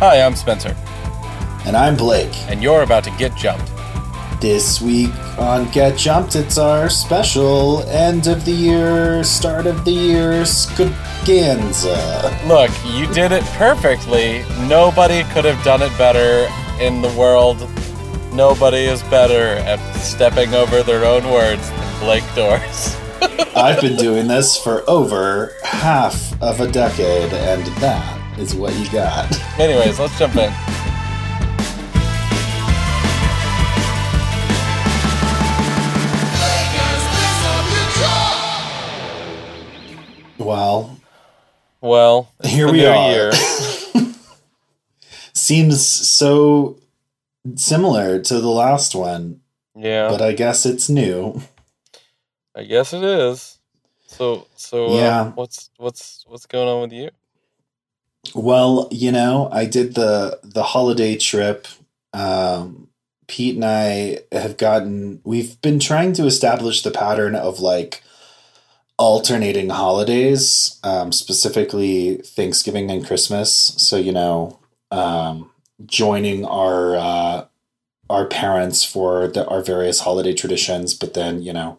Hi, I'm Spencer, And I'm Blake. and you're about to get jumped. This week on Get Jumped, it's our special end of the year, start of the year scaganza. Look, you did it perfectly. Nobody could have done it better in the world. Nobody is better at stepping over their own words than Blake Doors. I've been doing this for over half of a decade, and that is what you got. Anyways, let's jump in. Well, Well, Here we are. year. seems so similar to the last one, Yeah, but I guess it's new. I guess it is. So, so uh, Yeah. what's what's what's going on with you? Well, you know, I did the the holiday trip. Um, Pete and I have gotten. We've been trying to establish the pattern of like alternating holidays, um, specifically Thanksgiving and Christmas. So you know, um, joining our uh, our parents for the, our various holiday traditions, but then you know.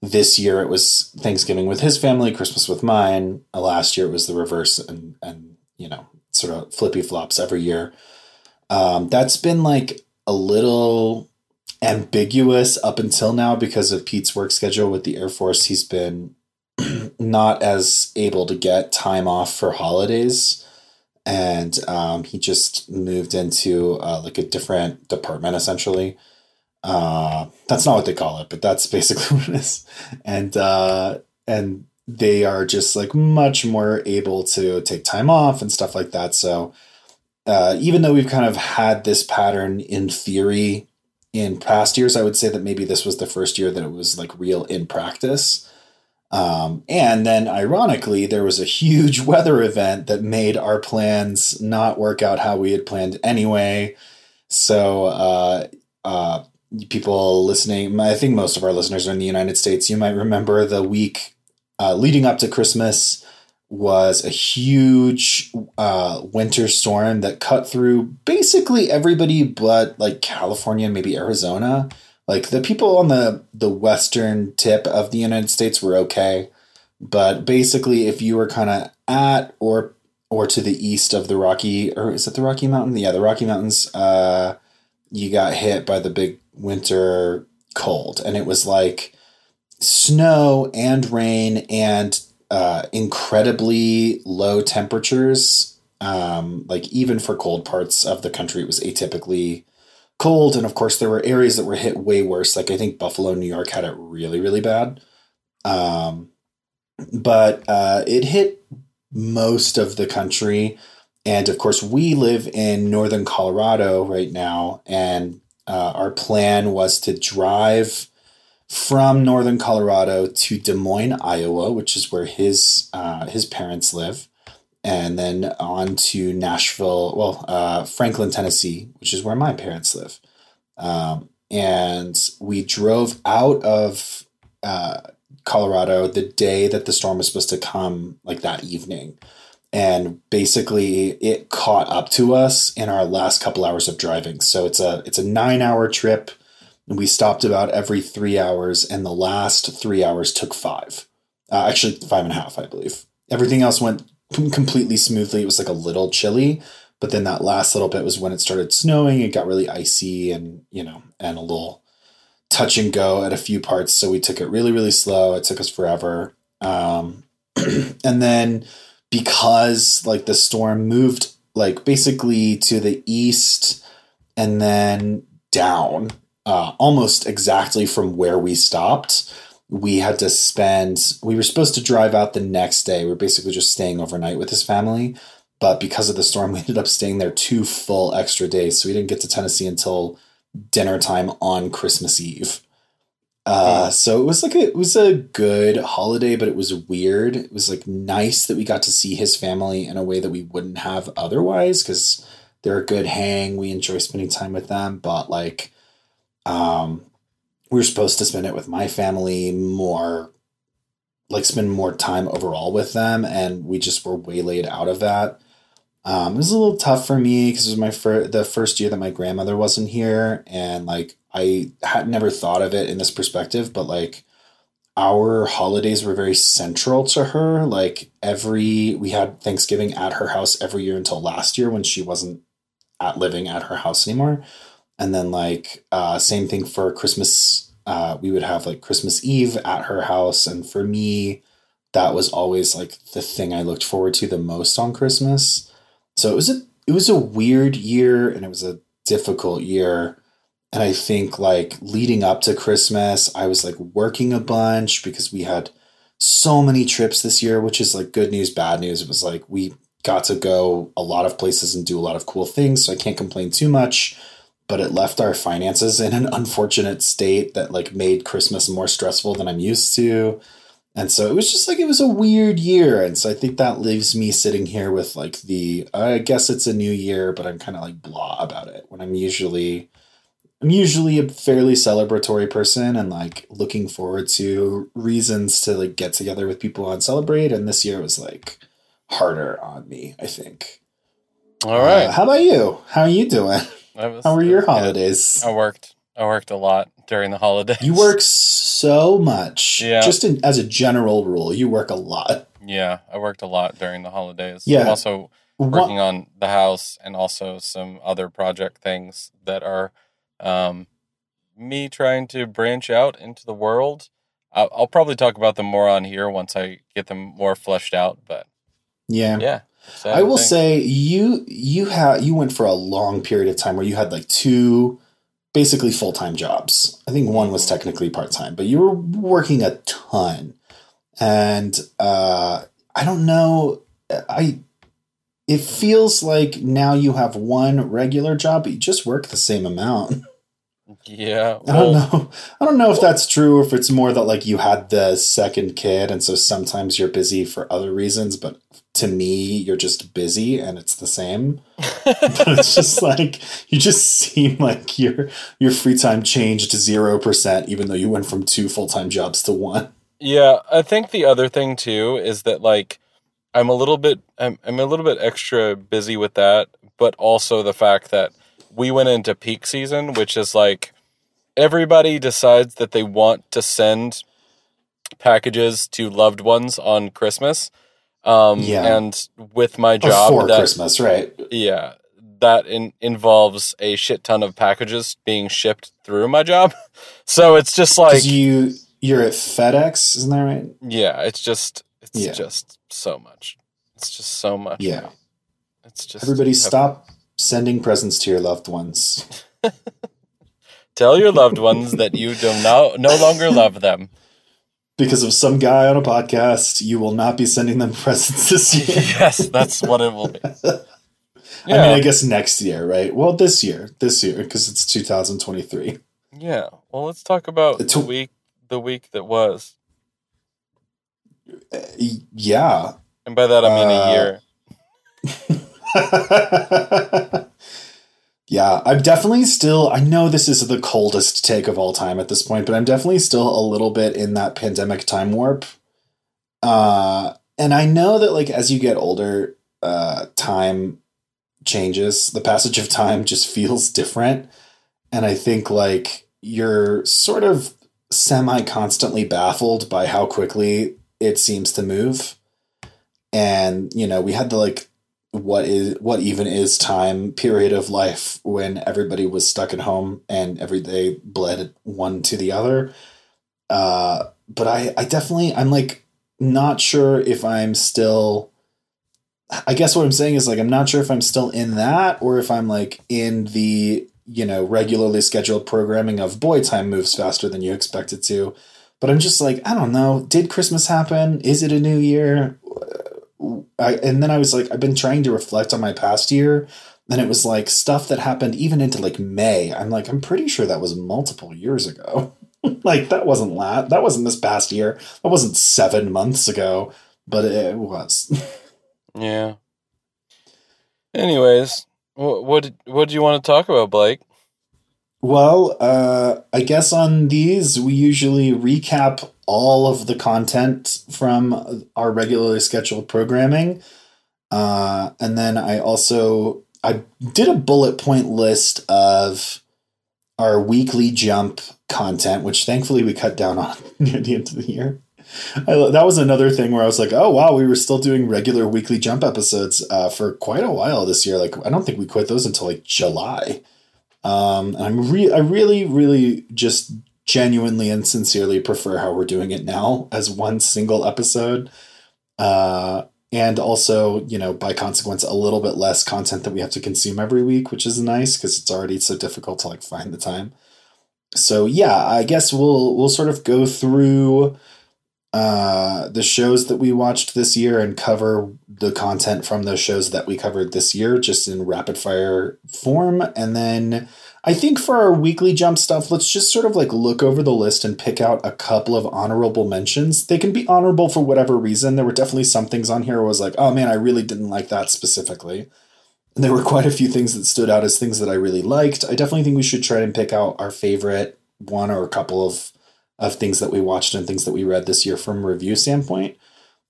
This year it was Thanksgiving with his family, Christmas with mine. Last year it was the reverse, and and you know, sort of flippy flops every year. Um, that's been like a little ambiguous up until now because of Pete's work schedule with the Air Force. He's been not as able to get time off for holidays. And um, he just moved into uh, like a different department essentially. Uh, that's not what they call it, but that's basically what it is. And uh, and they are just like much more able to take time off and stuff like that. So uh, even though we've kind of had this pattern in theory in past years, I would say that maybe this was the first year that it was like real in practice. Um, and then ironically, there was a huge weather event that made our plans not work out how we had planned anyway. So, uh, uh, people listening, I think most of our listeners are in the United States. You might remember the week uh, leading up to Christmas was a huge uh, winter storm that cut through basically everybody but like California and maybe Arizona. Like the people on the the western tip of the United States were okay, but basically if you were kind of at or or to the east of the Rocky or is it the Rocky Mountain? Yeah, the Rocky Mountains. Uh, you got hit by the big winter cold, and it was like snow and rain and uh, incredibly low temperatures. Um, like even for cold parts of the country, it was atypically cold. And of course, there were areas that were hit way worse. Like I think Buffalo, New York had it really, really bad. Um, but uh, it hit most of the country. And of course, we live in northern Colorado right now. And uh, our plan was to drive from northern Colorado to Des Moines, Iowa, which is where his uh, his parents live, and then on to Nashville, well, uh, Franklin, Tennessee, which is where my parents live. Um, and we drove out of uh, Colorado the day that the storm was supposed to come, like that evening. And basically, it caught up to us in our last couple hours of driving. So it's a it's a nine hour trip we stopped about every three hours, and the last three hours took five. Uh, actually, five and a half, I believe. Everything else went completely smoothly. It was like a little chilly, but then that last little bit was when it started snowing. It got really icy, and you know, and a little touch and go at a few parts. So we took it really, really slow. It took us forever. Um, and then because like the storm moved like basically to the east and then down uh, almost exactly from where we stopped. We had to spend, we were supposed to drive out the next day. We are basically just staying overnight with his family. But because of the storm, we ended up staying there two full extra days. So we didn't get to Tennessee until dinner time on Christmas Eve. Uh, so it was like a, it was a good holiday, but it was weird. It was like nice that we got to see his family in a way that we wouldn't have otherwise because they're a good hang. We enjoy spending time with them, but like, um, we were supposed to spend it with my family more, like spend more time overall with them, and we just were waylaid out of that. Um, it was a little tough for me because it was my fir- the first year that my grandmother wasn't here, and like I had never thought of it in this perspective, but like our holidays were very central to her. Like every we had Thanksgiving at her house every year until last year when she wasn't at living at her house anymore. And then like uh, same thing for Christmas. Uh, we would have like Christmas Eve at her house, and for me, that was always like the thing I looked forward to the most on Christmas. So it was a it was a weird year, and it was a difficult year and I think like leading up to Christmas, I was like working a bunch because we had so many trips this year, which is like good news, bad news. It was like we got to go a lot of places and do a lot of cool things. So I can't complain too much, but it left our finances in an unfortunate state that like made Christmas more stressful than I'm used to. And so it was just like it was a weird year. And so I think that leaves me sitting here with like the I guess it's a new year, but I'm kind of like blah about it when I'm usually I'm usually a fairly celebratory person and like looking forward to reasons to like get together with people and celebrate. And this year was like harder on me, I think. All right. Uh, how about you? How are you doing? Was, how were your holidays? I worked. I worked a lot during the holidays. You work so much. Yeah. Just in, as a general rule, you work a lot. Yeah, I worked a lot during the holidays. Yeah. I'm also working on the house and also some other project things that are um, me trying to branch out into the world. I'll, I'll, probably talk about them more on here once I get them more fleshed out. But yeah, yeah. I will say you you had you went for a long period of time where you had like two basically full time jobs. I think one was mm-hmm. technically part time, but you were working a ton. And uh, I don't know. I it feels like now you have one regular job, but you just work the same amount. Yeah. Well, I don't know. I don't know if that's true or if it's more that like you had the second kid and so sometimes you're busy for other reasons, but to me you're just busy and it's the same. but it's just like you just seem like your your free time changed to 0% even though you went from two full-time jobs to one. Yeah, I think the other thing too is that like I'm a little bit I'm, I'm a little bit extra busy with that, but also the fact that we went into peak season, which is like everybody decides that they want to send packages to loved ones on Christmas. Um, yeah. And with my job, for Christmas, right? Yeah, that in, involves a shit ton of packages being shipped through my job. So it's just like you you're at FedEx, isn't that right? Yeah, it's just it's yeah. just so much. It's just so much. Yeah, it's just everybody stop sending presents to your loved ones. Tell your loved ones that you do no, no longer love them. Because of some guy on a podcast, you will not be sending them presents this year. yes, that's what it will be. Yeah. I mean, I guess next year, right? Well, this year, this year, because it's 2023. Yeah. Well, let's talk about it's the week, the week that was. Uh, yeah. And by that I mean uh, a year. yeah, I'm definitely still. I know this is the coldest take of all time at this point, but I'm definitely still a little bit in that pandemic time warp. Uh, and I know that like as you get older, uh, time changes. The passage of time just feels different, and I think like you're sort of semi constantly baffled by how quickly it seems to move. And you know, we had the like what is what even is time period of life when everybody was stuck at home and every day bled one to the other. Uh but i i definitely i'm like not sure if i'm still i guess what i'm saying is like i'm not sure if i'm still in that or if i'm like in the you know regularly scheduled programming of boy time moves faster than you expect it to. But i'm just like i don't know. Did christmas happen? Is it a new year I, and then I was like, I've been trying to reflect on my past year, and it was like stuff that happened even into like May. I'm like, I'm pretty sure that was multiple years ago. like that wasn't la- that wasn't this past year. That wasn't seven months ago, but it was. yeah. Anyways, what what what do you want to talk about, Blake? Well, uh, I guess on these we usually recap all of the content from our regularly scheduled programming. Uh, and then I also I did a bullet point list of our weekly jump content, which thankfully we cut down on near the end of the year. I, that was another thing where I was like, oh wow, we were still doing regular weekly jump episodes uh, for quite a while this year. Like I don't think we quit those until like July. Um, and I'm re- I really, really just genuinely and sincerely prefer how we're doing it now as one single episode. Uh, and also, you know, by consequence, a little bit less content that we have to consume every week, which is nice because it's already so difficult to like find the time. So yeah, I guess we'll we'll sort of go through uh, the shows that we watched this year and cover the content from those shows that we covered this year, just in rapid fire form, and then I think for our weekly jump stuff, let's just sort of like look over the list and pick out a couple of honorable mentions. They can be honorable for whatever reason. There were definitely some things on here I was like, oh man, I really didn't like that specifically. And there were quite a few things that stood out as things that I really liked. I definitely think we should try and pick out our favorite one or a couple of of things that we watched and things that we read this year from a review standpoint.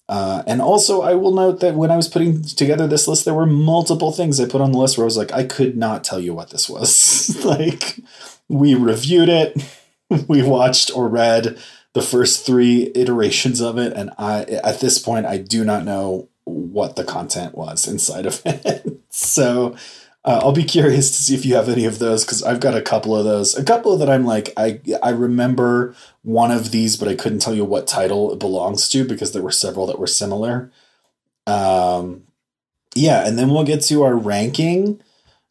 Uh, and also, I will note that when I was putting together this list, there were multiple things I put on the list where I was like, I could not tell you what this was. like, we reviewed it, we watched or read the first three iterations of it, and I, at this point, I do not know what the content was inside of it. so, uh, I'll be curious to see if you have any of those because I've got a couple of those. A couple that I'm like, I I remember one of these, but I couldn't tell you what title it belongs to because there were several that were similar. Um, yeah, and then we'll get to our ranking.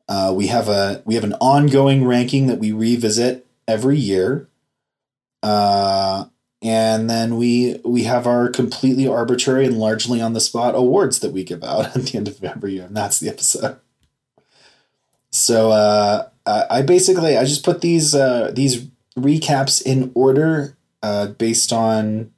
Uh, we have a we have an ongoing ranking that we revisit every year. Uh, and then we we have our completely arbitrary and largely on the spot awards that we give out at the end of every year, and that's the episode. So uh, I basically I just put these uh, these recaps in order uh, based on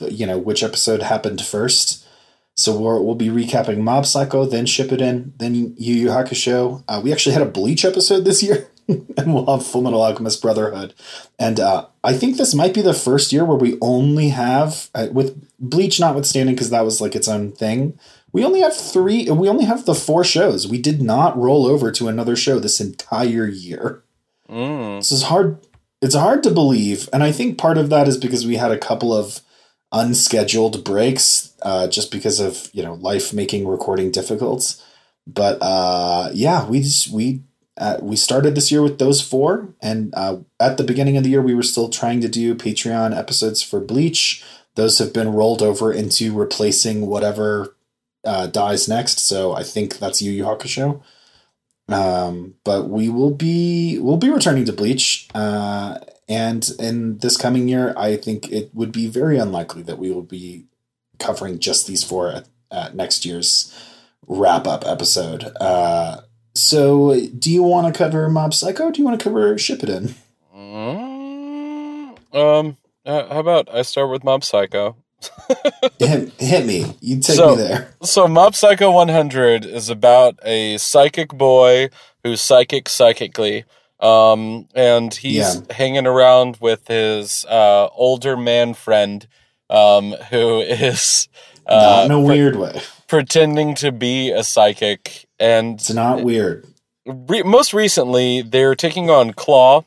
you know which episode happened first. So we'll, we'll be recapping Mob Psycho, then Shippuden, then Yu Yu Hakusho. Uh, we actually had a Bleach episode this year, and we'll have Fullmetal Alchemist Brotherhood. And uh, I think this might be the first year where we only have, uh, with Bleach notwithstanding, because that was like its own thing, we only have three. We only have the four shows. We did not roll over to another show this entire year. Mm. This is hard. It's hard to believe, and I think part of that is because we had a couple of unscheduled breaks, uh, just because of you know life making recording difficult. But uh, yeah, we just we uh, we started this year with those four, and uh, at the beginning of the year, we were still trying to do Patreon episodes for Bleach. Those have been rolled over into replacing whatever uh, dies next, so I think that's Yu Yu Hakusho. Um, but we will be we'll be returning to Bleach, uh, and in this coming year, I think it would be very unlikely that we will be covering just these four at, at next year's wrap up episode. Uh, so, do you want to cover Mob Psycho? do you want to cover Shippuden? Mm, um, uh, how about I start with Mob Psycho? hit, hit me. You take so, me there. So, Mob Psycho 100 is about a psychic boy who's psychic psychically. Um, and he's yeah. hanging around with his uh, older man friend, um, who is uh, not in a weird way pretending to be a psychic. And it's not weird. Re- most recently, they're taking on Claw,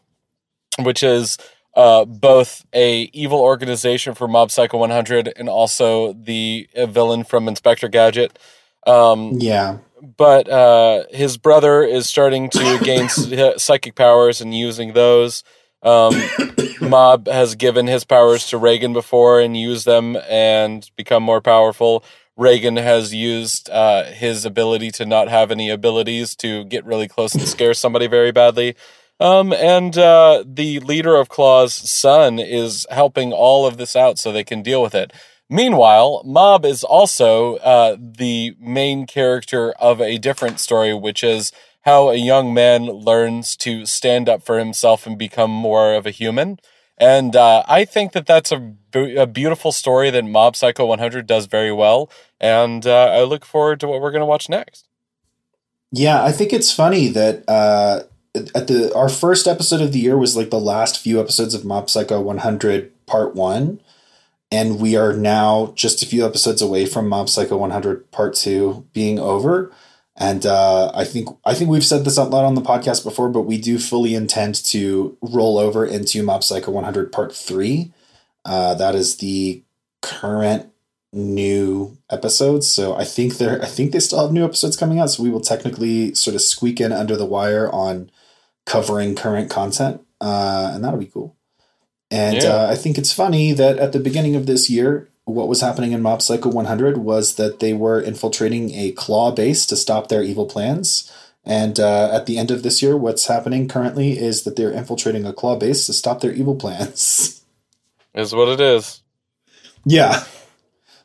which is uh, both a evil organization for Mob Psycho 100 and also the villain from Inspector Gadget. Um, yeah. But uh, his brother is starting to gain psychic powers and using those. Um, Mob has given his powers to Reigen before and used them and become more powerful. Reigen has used uh, his ability to not have any abilities to get really close and scare somebody very badly. Um, and uh, the leader of Claw's son is helping all of this out so they can deal with it. Meanwhile, Mob is also uh, the main character of a different story, which is how a young man learns to stand up for himself and become more of a human. And uh, I think that that's a, a beautiful story that Mob Psycho 100 does very well. And uh, I look forward to what we're going to watch next. Yeah, I think it's funny that uh, at the our first episode of the year was like the last few episodes of Mob Psycho 100 Part One, and we are now just a few episodes away from Mob Psycho 100 Part Two being over. And uh, I think I think we've said this out loud on the podcast before, but we do fully intend to roll over into Mob Psycho 100 Part Three. Uh, that is the current new episodes. So I think they're I think they still have new episodes coming out. So we will technically sort of squeak in under the wire on covering current content, uh, and that'll be cool. And Yeah. uh, I think it's funny that at the beginning of this year, what was happening in Mob Psycho 100 was that they were infiltrating a claw base to stop their evil plans. And uh, at the end of this year, what's happening currently is that they're infiltrating a claw base to stop their evil plans. Is what it is. yeah.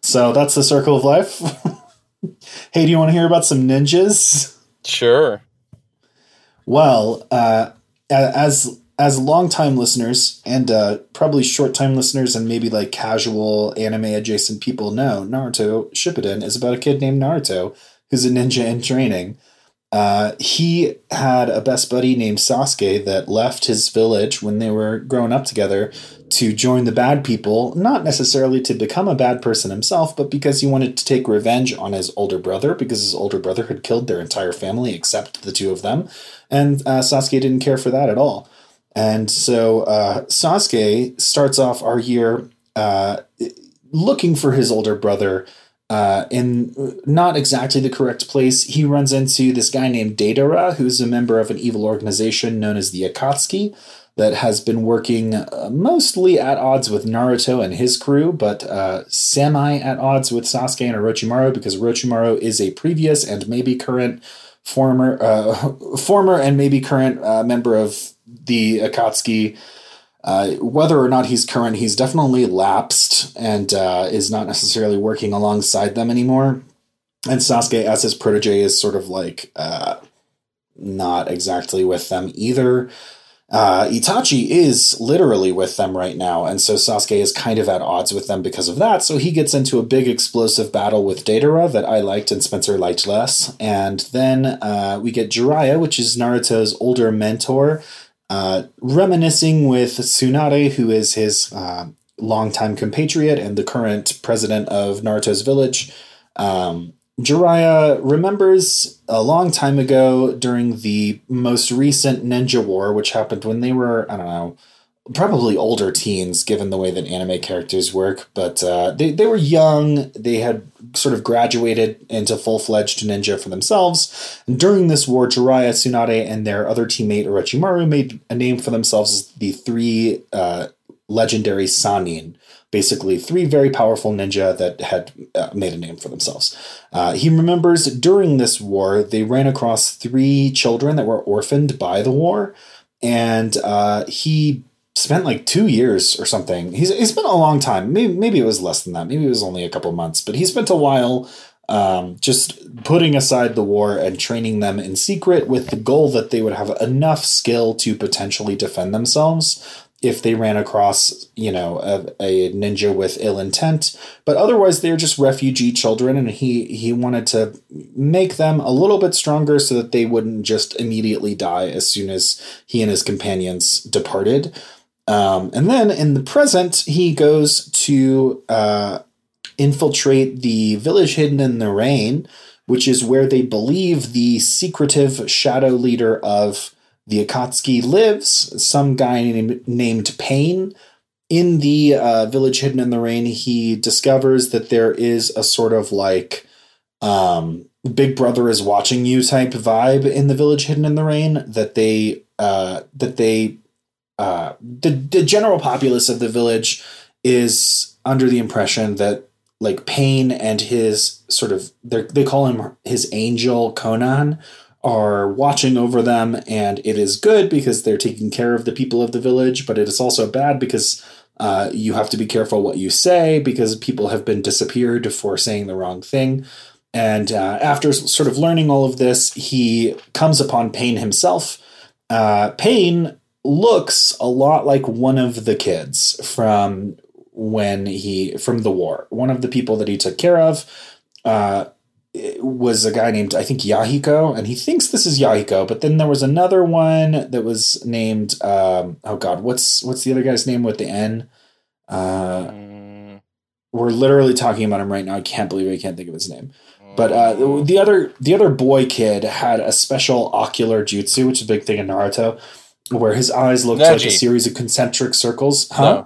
So that's the circle of life. hey, do you want to hear about some ninjas? Sure. Well, uh, as as longtime listeners and uh, probably short time listeners and maybe like casual anime adjacent people know, Naruto Shippuden is about a kid named Naruto who's a ninja in training. Uh, he had a best buddy named Sasuke that left his village when they were growing up together to join the bad people, not necessarily to become a bad person himself, but because he wanted to take revenge on his older brother because his older brother had killed their entire family except the two of them. And uh, Sasuke didn't care for that at all. And so uh, Sasuke starts off our year uh, looking for his older brother uh, in not exactly the correct place. He runs into this guy named Deidara, who's a member of an evil organization known as the Akatsuki that has been working uh, mostly at odds with Naruto and his crew, but uh, semi at odds with Sasuke and Orochimaru because Orochimaru is a previous and maybe current former uh, former and maybe current uh, member of the Akatsuki. Uh, whether or not he's current, he's definitely lapsed and uh, is not necessarily working alongside them anymore. And Sasuke, as his protege, is sort of like uh, not exactly with them either. Uh, Itachi is literally with them right now, and so Sasuke is kind of at odds with them because of that. So he gets into a big explosive battle with Deidara that I liked and Spencer liked less. And then uh, we get Jiraiya, which is Naruto's older mentor, uh, reminiscing with Tsunade, who is his uh, longtime compatriot and the current president of Naruto's village. Um, Jiraiya remembers a long time ago during the most recent Ninja War, which happened when they were, I don't know, probably older teens, given the way that anime characters work. But uh, they, they were young. They had sort of graduated into full fledged ninja for themselves. And during this war, Jiraiya, Tsunade, and their other teammate Orochimaru made a name for themselves as the three uh, legendary Sannin basically three very powerful ninja that had uh, made a name for themselves. Uh, he remembers during this war, they ran across three children that were orphaned by the war, and uh, he spent like two years or something. He's, he spent a long time. Maybe, maybe it was less than that. Maybe it was only a couple months, but he spent a while um, just putting aside the war and training them in secret with the goal that they would have enough skill to potentially defend themselves if they ran across, you know, a, a ninja with ill intent. But otherwise, they're just refugee children, and he he wanted to make them a little bit stronger so that they wouldn't just immediately die as soon as he and his companions departed. Um, and then in the present, he goes to uh, infiltrate the village hidden in the rain, which is where they believe the secretive shadow leader of the Akatsuki lives, some guy named, named Pain. In the uh, village hidden in the rain, he discovers that there is a sort of like um, Big Brother is watching you type vibe in the village hidden in the rain. That they uh, that they uh, the the general populace of the village is under the impression that like Pain and his sort of they call him his angel Konan are watching over them and it is good because they're taking care of the people of the village but it is also bad because uh, you have to be careful what you say because people have been disappeared for saying the wrong thing. And uh, after sort of learning all of this he comes upon pain himself. Uh, pain looks a lot like one of the kids from when he from the war one of the people that he took care of uh, was a guy named I think Yahiko, and he thinks this is Yahiko. But then there was another one that was named um, oh god, what's what's the other guy's name with the N? Uh, Mm, we're literally talking about him right now. I can't believe I can't think of his name. But uh, the other the other boy kid had a special ocular jutsu, which is a big thing in Naruto, where his eyes looked like a series of concentric circles. Huh?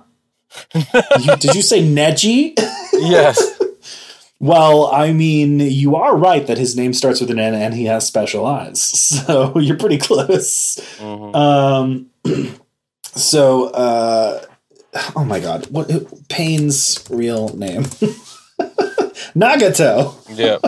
No. You- did you say Neji? Yes. well, I mean, you are right that his name starts with an N and he has special eyes. So you're pretty close. Mhm. Um, so, uh, oh my god, what Pain's real name? Nagato. Yeah.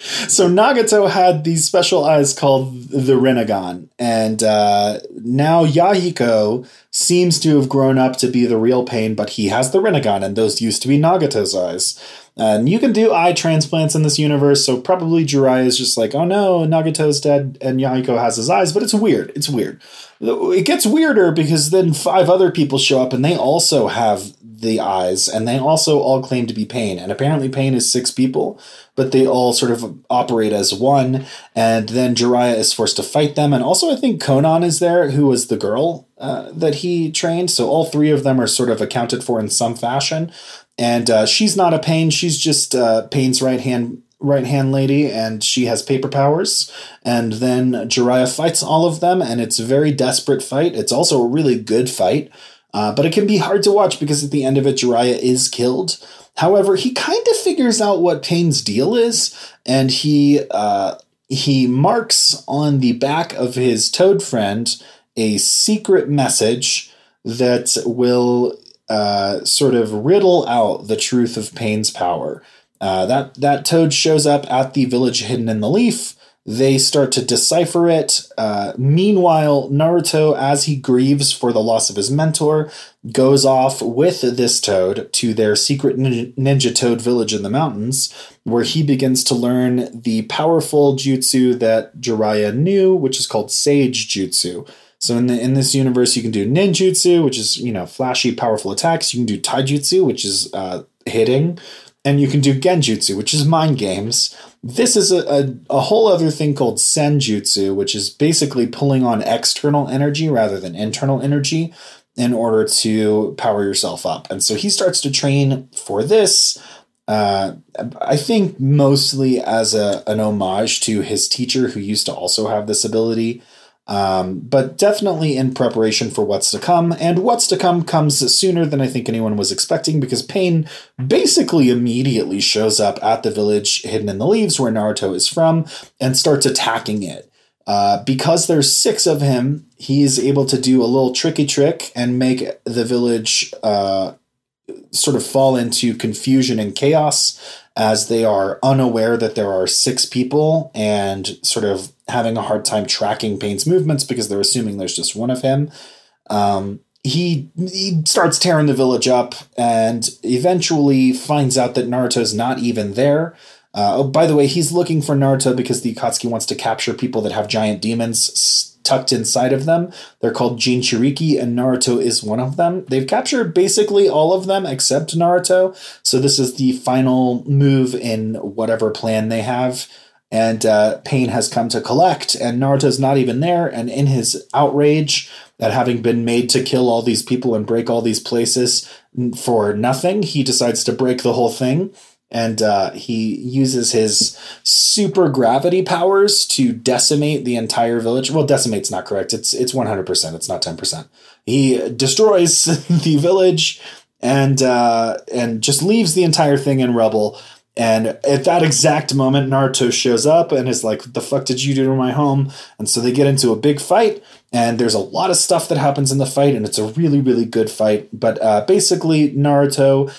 So Nagato had these special eyes called the Rinnegan, and uh, now Yahiko seems to have grown up to be the real Pain, but he has the Rinnegan, and those used to be Nagato's eyes. And you can do eye transplants in this universe, so probably Jiraiya is just like, oh no, Nagato's dead, and Yahiko has his eyes, but it's weird. It's weird. It gets weirder because then five other people show up, and they also have the eyes, and they also all claim to be Pain. And apparently, Pain is six people but they all sort of operate as one. And then Jiraiya is forced to fight them. And also, I think Konan is there, who was the girl uh, that he trained. So all three of them are sort of accounted for in some fashion. And uh, she's not a Pain; she's just uh, Pain's right hand. Right hand lady, and she has paper powers. And then Jiraiya fights all of them, and it's a very desperate fight. It's also a really good fight, uh, but it can be hard to watch because at the end of it, Jiraiya is killed. However, he kind of figures out what Pain's deal is, and he uh, he marks on the back of his toad friend a secret message that will uh, sort of riddle out the truth of Pain's power. Uh, that that toad shows up at the village hidden in the leaf. They start to decipher it. Uh, meanwhile, Naruto, as he grieves for the loss of his mentor, goes off with this toad to their secret nin- ninja toad village in the mountains, where he begins to learn the powerful jutsu that Jiraiya knew, which is called Sage Jutsu. So in the in this universe, you can do ninjutsu, which is you know flashy, powerful attacks. You can do taijutsu, which is uh, hitting, and you can do genjutsu, which is mind games. This is a, a, a whole other thing called senjutsu, which is basically pulling on external energy rather than internal energy in order to power yourself up. And so he starts to train for this. Uh, I think mostly as a, an homage to his teacher, who used to also have this ability, um, but definitely in preparation for what's to come. And what's to come comes sooner than I think anyone was expecting because Pain basically immediately shows up at the village hidden in the leaves where Naruto is from and starts attacking it. Uh, because there's six of him, he's able to do a little tricky trick and make the village uh, sort of fall into confusion and chaos as they are unaware that there are six people and sort of having a hard time tracking Pain's movements because they're assuming there's just one of him. Um, he he starts tearing the village up and eventually finds out that Naruto's not even there. Uh, oh, by the way, he's looking for Naruto because the Akatsuki wants to capture people that have giant demons tucked inside of them. They're called Jinchuriki, and Naruto is one of them. They've captured basically all of them except Naruto, so this is the final move in whatever plan they have. And uh, Pain has come to collect, and Naruto's not even there. And in his outrage at having been made to kill all these people and break all these places for nothing, he decides to break the whole thing and uh, he uses his super gravity powers to decimate the entire village. Well, decimate's not correct. It's it's one hundred percent. It's not ten percent. He destroys the village and uh, and just leaves the entire thing in rubble. And at that exact moment, Naruto shows up and is like, "What the fuck did you do to my home?" And so they get into a big fight. And there's a lot of stuff that happens in the fight, and it's a really, really good fight. But uh, basically, Naruto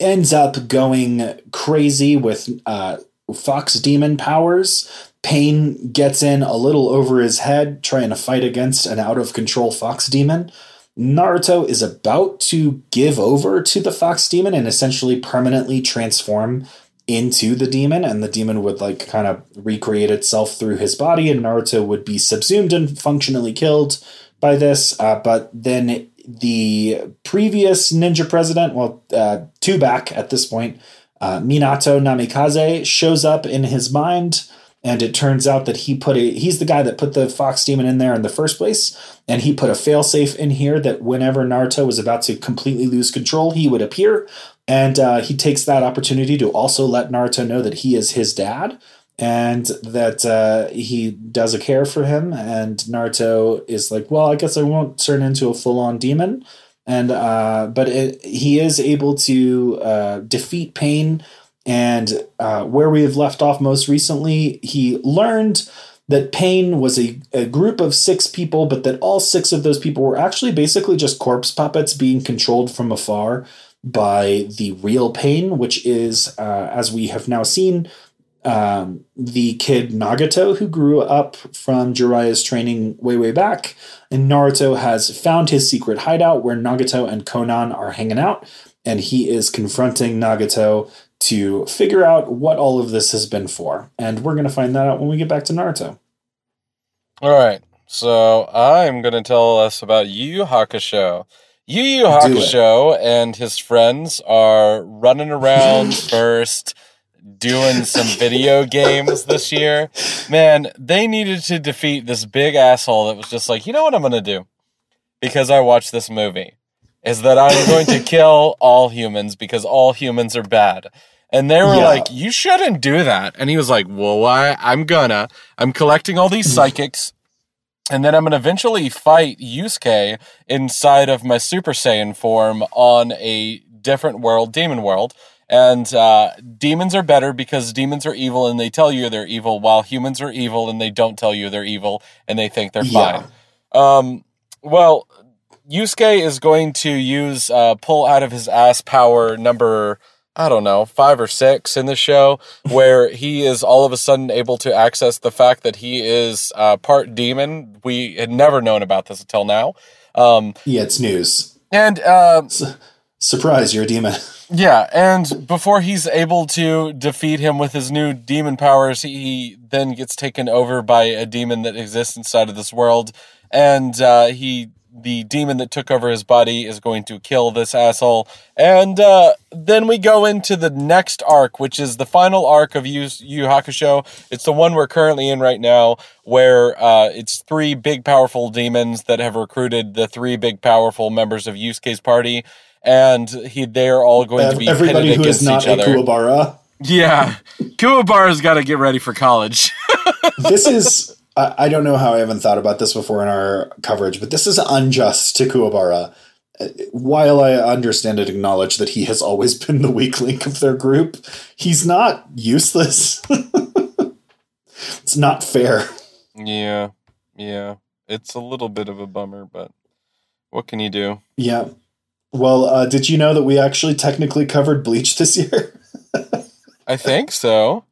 ends up going crazy with uh, Fox Demon powers. Pain gets in a little over his head, trying to fight against an out of control Fox Demon. Naruto is about to give over to the Fox Demon and essentially permanently transform into the demon, and the demon would like kind of recreate itself through his body, and Naruto would be subsumed and functionally killed by this. Uh, but then the previous ninja president, well, uh, two back at this point, uh, Minato Namikaze shows up in his mind and it turns out that he put a he's the guy that put the fox demon in there in the first place and he put a failsafe in here that whenever naruto was about to completely lose control he would appear and uh, he takes that opportunity to also let naruto know that he is his dad and that uh, he does a care for him and naruto is like well i guess i won't turn into a full-on demon. And uh, but it, he is able to uh, defeat pain and uh, where we have left off most recently, he learned that Pain was a, a group of six people, but that all six of those people were actually basically just corpse puppets being controlled from afar by the real Pain, which is, uh, as we have now seen, um, the kid Nagato, who grew up from Jiraiya's training way, way back. And Naruto has found his secret hideout where Nagato and Konan are hanging out. And he is confronting Nagato to figure out what all of this has been for. And we're going to find that out when we get back to Naruto. All right. So I'm going to tell us about Yu Yu Hakusho. Yu Yu Hakusho and his friends are running around first doing some video games this year. Man, they needed to defeat this big asshole that was just like, you know what I'm going to do? Because I watched this movie is that I'm going to kill all humans because all humans are bad. And they were yeah. like, you shouldn't do that. And he was like, well, why? I'm gonna. I'm collecting all these psychics. And then I'm going to eventually fight Yusuke inside of my Super Saiyan form on a different world, Demon World. And uh, demons are better because demons are evil and they tell you they're evil, while humans are evil and they don't tell you they're evil and they think they're yeah. fine. Um, well, Yusuke is going to use uh, pull out of his ass power number I don't know five or six in the show, where he is all of a sudden able to access the fact that he is uh, part demon. We had never known about this until now. Um, yeah, it's news. And uh, surprise, you're a demon. yeah, and before he's able to defeat him with his new demon powers, he then gets taken over by a demon that exists inside of this world, and uh, he the demon that took over his body is going to kill this asshole. And uh, then we go into the next arc, which is the final arc of Yu, Yu Hakusho. It's the one we're currently in right now, where uh, it's three big, powerful demons that have recruited the three big, powerful members of Yusuke's party. And he, they're all going to be everybody who is not each other. Kuwabara. Yeah, Kuwabara's got to get ready for college. this is I, don't know how I haven't thought about this before in our coverage, but this is unjust to Kuwabara. While I understand and acknowledge that he has always been the weak link of their group, he's not useless. it's not fair. Yeah, yeah. It's a little bit of a bummer, but what can you do? Yeah. Well, uh, did you know that we actually technically covered Bleach this year? I think so.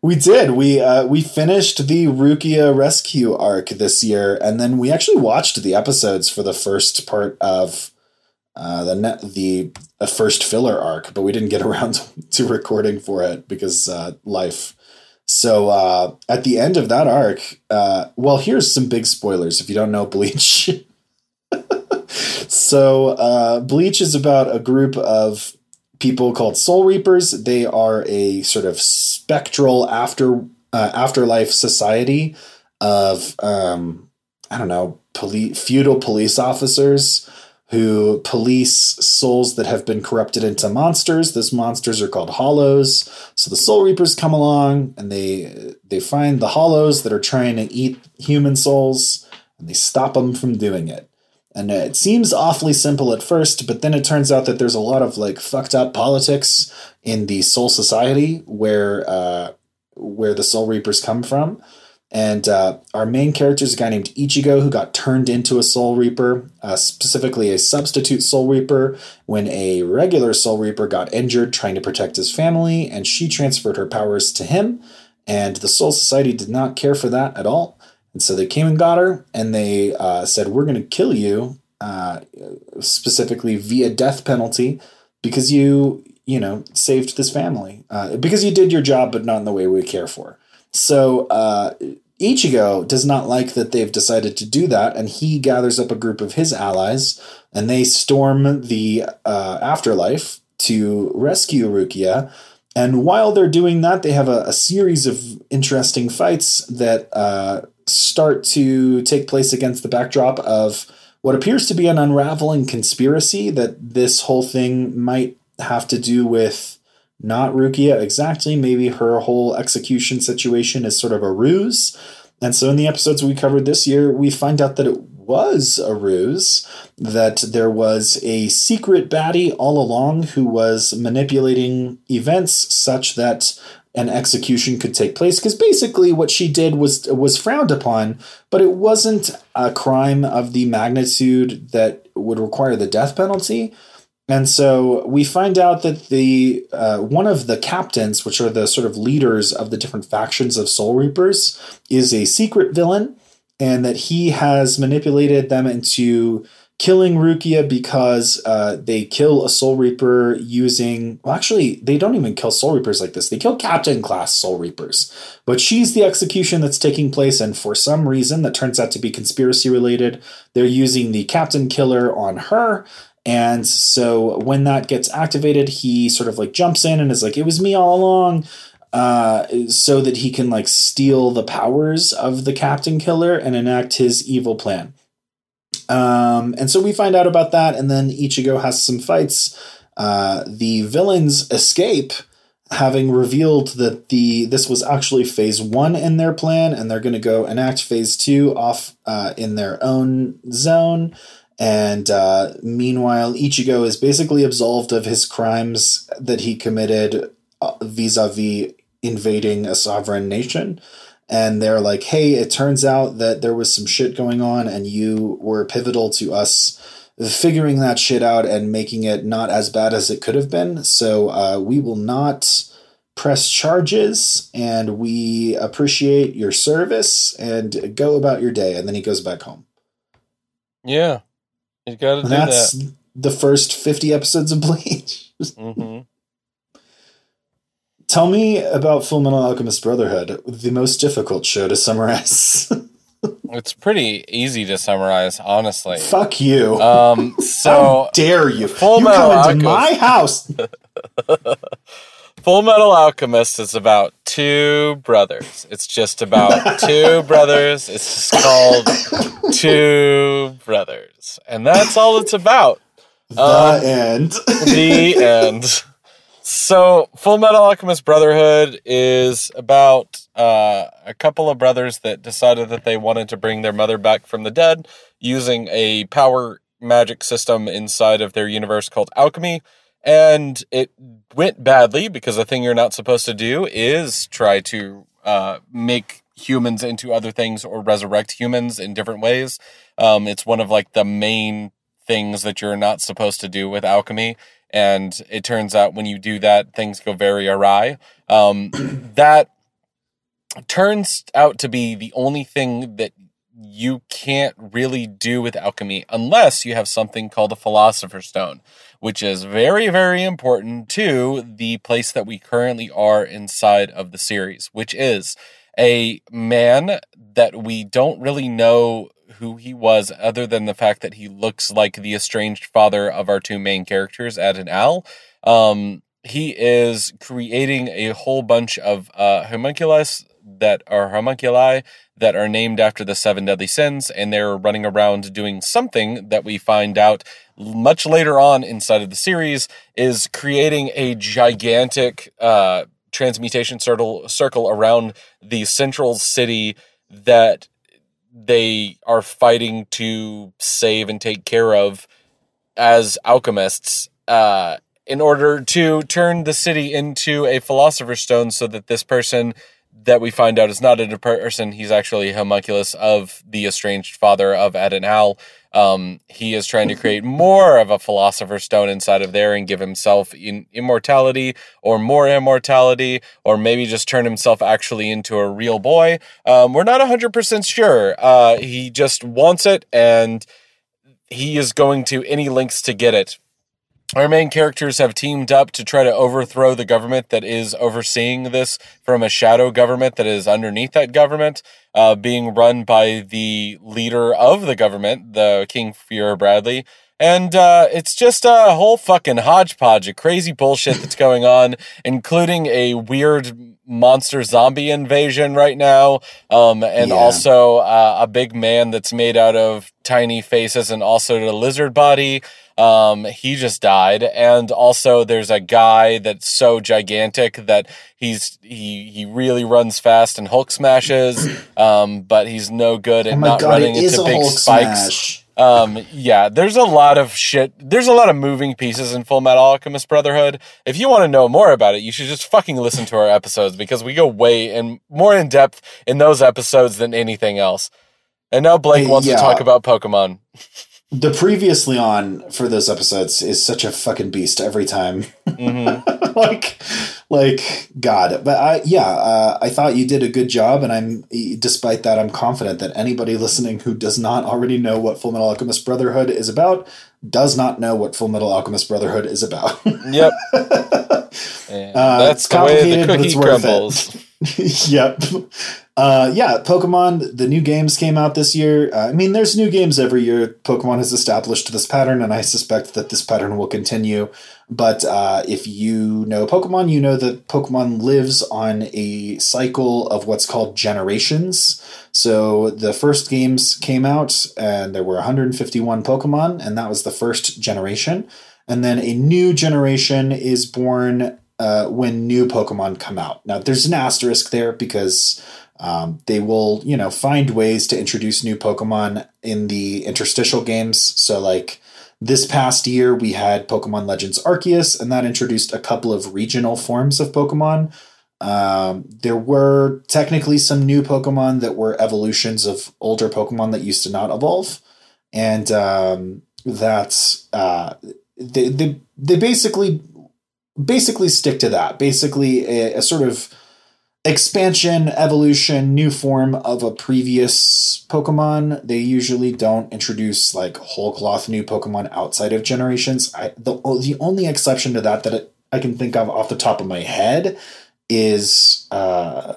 We did. We uh, we finished the Rukia rescue arc this year, and then we actually watched the episodes for the first part of uh, the net, the uh, first filler arc, but we didn't get around to recording for it because uh, life. So uh, at the end of that arc, uh, well, here's some big spoilers if you don't know Bleach. so uh, Bleach is about a group of people called Soul Reapers. They are a sort of spectral after uh, afterlife society of um, I don't know police feudal police officers who police souls that have been corrupted into monsters. Those monsters are called hollows. So the soul reapers come along and they they find the hollows that are trying to eat human souls and they stop them from doing it. And it seems awfully simple at first, but then it turns out that there's a lot of like fucked up politics in the Soul Society where uh, where the Soul Reapers come from. And uh, our main character is a guy named Ichigo who got turned into a Soul Reaper, uh, specifically a substitute Soul Reaper, when a regular Soul Reaper got injured trying to protect his family, and she transferred her powers to him. And the Soul Society did not care for that at all. And so they came and got her, and they uh, said, "We're going to kill you, uh, specifically via death penalty, because you, you know, saved this family, uh, because you did your job, but not in the way we care for." So uh, Ichigo does not like that they've decided to do that, and he gathers up a group of his allies, and they storm the uh, afterlife to rescue Rukia And while they're doing that, they have a, a series of interesting fights that uh, start to take place against the backdrop of what appears to be an unraveling conspiracy that this whole thing might have to do with not Rukia exactly. Maybe her whole execution situation is sort of a ruse. And so in the episodes we covered this year, we find out that it was a ruse, that there was a secret baddie all along who was manipulating events such that an execution could take place. Because basically what she did was was frowned upon but it wasn't a crime of the magnitude that would require the death penalty. And so we find out that the uh, one of the captains, which are the sort of leaders of the different factions of Soul Reapers, is a secret villain, and that he has manipulated them into killing Rukia because uh, they kill a Soul Reaper using. Well, actually, they don't even kill Soul Reapers like this. They kill Captain class Soul Reapers, but she's the execution that's taking place, and for some reason that turns out to be conspiracy related, they're using the Captain Killer on her and so when that gets activated, he sort of like jumps in and is like, it was me all along. Uh, so that he can like steal the powers of the captain killer and enact his evil plan. Um, and so we find out about that, and then Ichigo has some fights. Uh, the villains escape, having revealed that the this was actually phase one in their plan, and they're going to go enact phase two off uh, in their own zone. And uh, meanwhile, Ichigo is basically absolved of his crimes that he committed vis a vis invading a sovereign nation. And they're like, hey, it turns out that there was some shit going on, and you were pivotal to us figuring that shit out and making it not as bad as it could have been. So uh, we will not press charges, and we appreciate your service, and go about your day. And then he goes back home. Yeah. You got to do that's that. the first 50 episodes of Bleach. Mm-hmm. Tell me about Fullmetal Alchemist Brotherhood, the most difficult show to summarize. it's pretty easy to summarize, honestly. Fuck you. Um, so How dare you? Full you Metal come into my house. Fullmetal Alchemist is about two brothers. It's just about two brothers. It's just called Two Brothers. And that's all it's about. The Um, end. the end. So, Fullmetal Alchemist Brotherhood is about uh, a couple of brothers that decided that they wanted to bring their mother back from the dead using a power magic system inside of their universe called alchemy. And it went badly because the thing you're not supposed to do is try to uh, make humans into other things or resurrect humans in different ways. Um, it's one of like the main things that you're not supposed to do with alchemy. And it turns out when you do that, things go very awry. Um, that turns out to be the only thing that you can't really do with alchemy unless you have something called a philosopher's stone, which is very, very important to the place that we currently are inside of the series, which is a man that we don't really know who he was other than the fact that he looks like the estranged father of our two main characters, Ed and Al. Um, he is creating a whole bunch of uh, homunculus that are homunculi that are named after the seven deadly sins, and they're running around doing something that we find out much later on inside of the series is creating a gigantic uh, transmutation circle circle around the central city that they are fighting to save and take care of as alchemists uh, in order to turn the city into a philosopher's stone so that this person that we find out is not a person. He's actually a homunculus of the estranged father of ed and al. Um, he is trying to create more of a philosopher's stone inside of there and give himself in immortality or more immortality or maybe just turn himself actually into a real boy. Um, we're not 100% sure. Uh, he just wants it and he is going to any lengths to get it our main characters have teamed up to try to overthrow the government that is overseeing this from a shadow government that is underneath that government, uh, being run by the leader of the government, the King Fuhrer Bradley. And uh, it's just a whole fucking hodgepodge of crazy bullshit that's going on, including a weird monster zombie invasion right now, um, and Yeah. also uh, a big man that's made out of tiny faces and also a lizard body. Um, he just died, and also there's a guy that's so gigantic that he's he he really runs fast and Hulk smashes, um, but he's no good at Oh not god, running into big Hulk spikes. smash. Um, yeah, there's a lot of shit. There's a lot of moving pieces in Fullmetal Alchemist Brotherhood. If you want to know more about it, you should just fucking listen to our episodes because we go way and more in depth in those episodes than anything else. And now Blake wants yeah. to talk about Pokemon. The previously on for those episodes is such a fucking beast every time. hmm like, like God. But I, yeah, uh, I thought you did a good job, and I'm. Despite that, I'm confident that anybody listening who does not already know what Fullmetal Alchemist Brotherhood is about does not know what Fullmetal Alchemist Brotherhood is about. Yep. Uh, that's it's the way the complicated, but it's worth it. yep. Uh, yeah, Pokemon, the new games came out this year. Uh, I mean, there's new games every year. Pokemon has established this pattern, and I suspect that this pattern will continue. But uh, if you know Pokemon, you know that Pokemon lives on a cycle of what's called generations. So the first games came out, and there were 151 Pokemon, and that was the first generation. And then a new generation is born uh, when new Pokemon come out. Now, there's an asterisk there because um, they will, you know, find ways to introduce new Pokemon in the interstitial games. So, like this past year, we had Pokemon Legends Arceus, and that introduced a couple of regional forms of Pokemon. Um, there were technically some new Pokemon that were evolutions of older Pokemon that used to not evolve, and um, that's uh, they, they they basically basically stick to that. Basically, a, a sort of expansion, evolution, new form of a previous Pokemon. They usually don't introduce like whole cloth new Pokemon outside of generations. I the the only exception to that that I can think of off the top of my head is uh,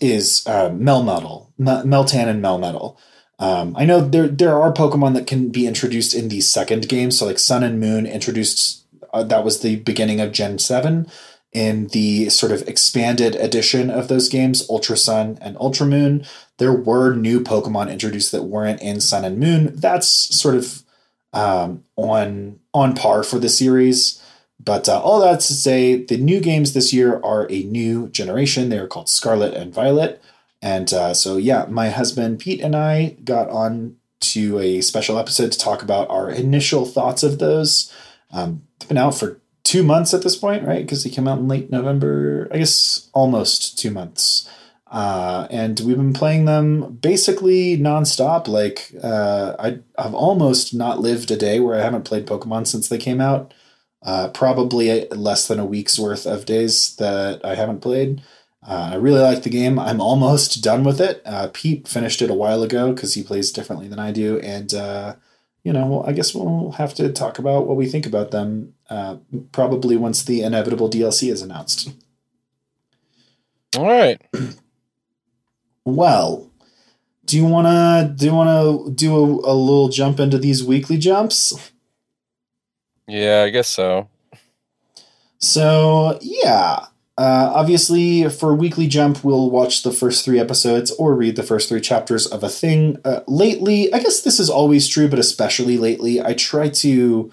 is uh, Melmetal, Me- Meltan, and Melmetal. Um, I know there there are Pokemon that can be introduced in the second game. So like Sun and Moon introduced uh, that was the beginning of Gen seven. In the sort of expanded edition of those games, Ultra Sun and Ultra Moon, there were new Pokemon introduced that weren't in Sun and Moon. That's sort of um, on on par for the series. But uh, all that's to say, the new games this year are a new generation. They are called Scarlet and Violet. And uh, so, yeah, my husband Pete and I got on to a special episode to talk about our initial thoughts of those. Um, it's been out for two months at this point, right? Because they came out in late November, I guess almost two months. Uh, and we've been playing them basically nonstop. Like, uh, I, I've almost not lived a day where I haven't played Pokemon since they came out. Uh, probably less than a week's worth of days that I haven't played. Uh, I really like the game. I'm almost done with it. Uh, Pete finished it a while ago because he plays differently than I do, and uh, you know, I guess we'll have to talk about what we think about them. Uh, probably once the inevitable DLC is announced. All right. Well, do you wanna do you wanna do a, a little jump into these weekly jumps? Yeah, I guess so. So yeah, uh, obviously for weekly jump, we'll watch the first three episodes or read the first three chapters of a thing. Uh, lately, I guess this is always true, but especially lately, I try to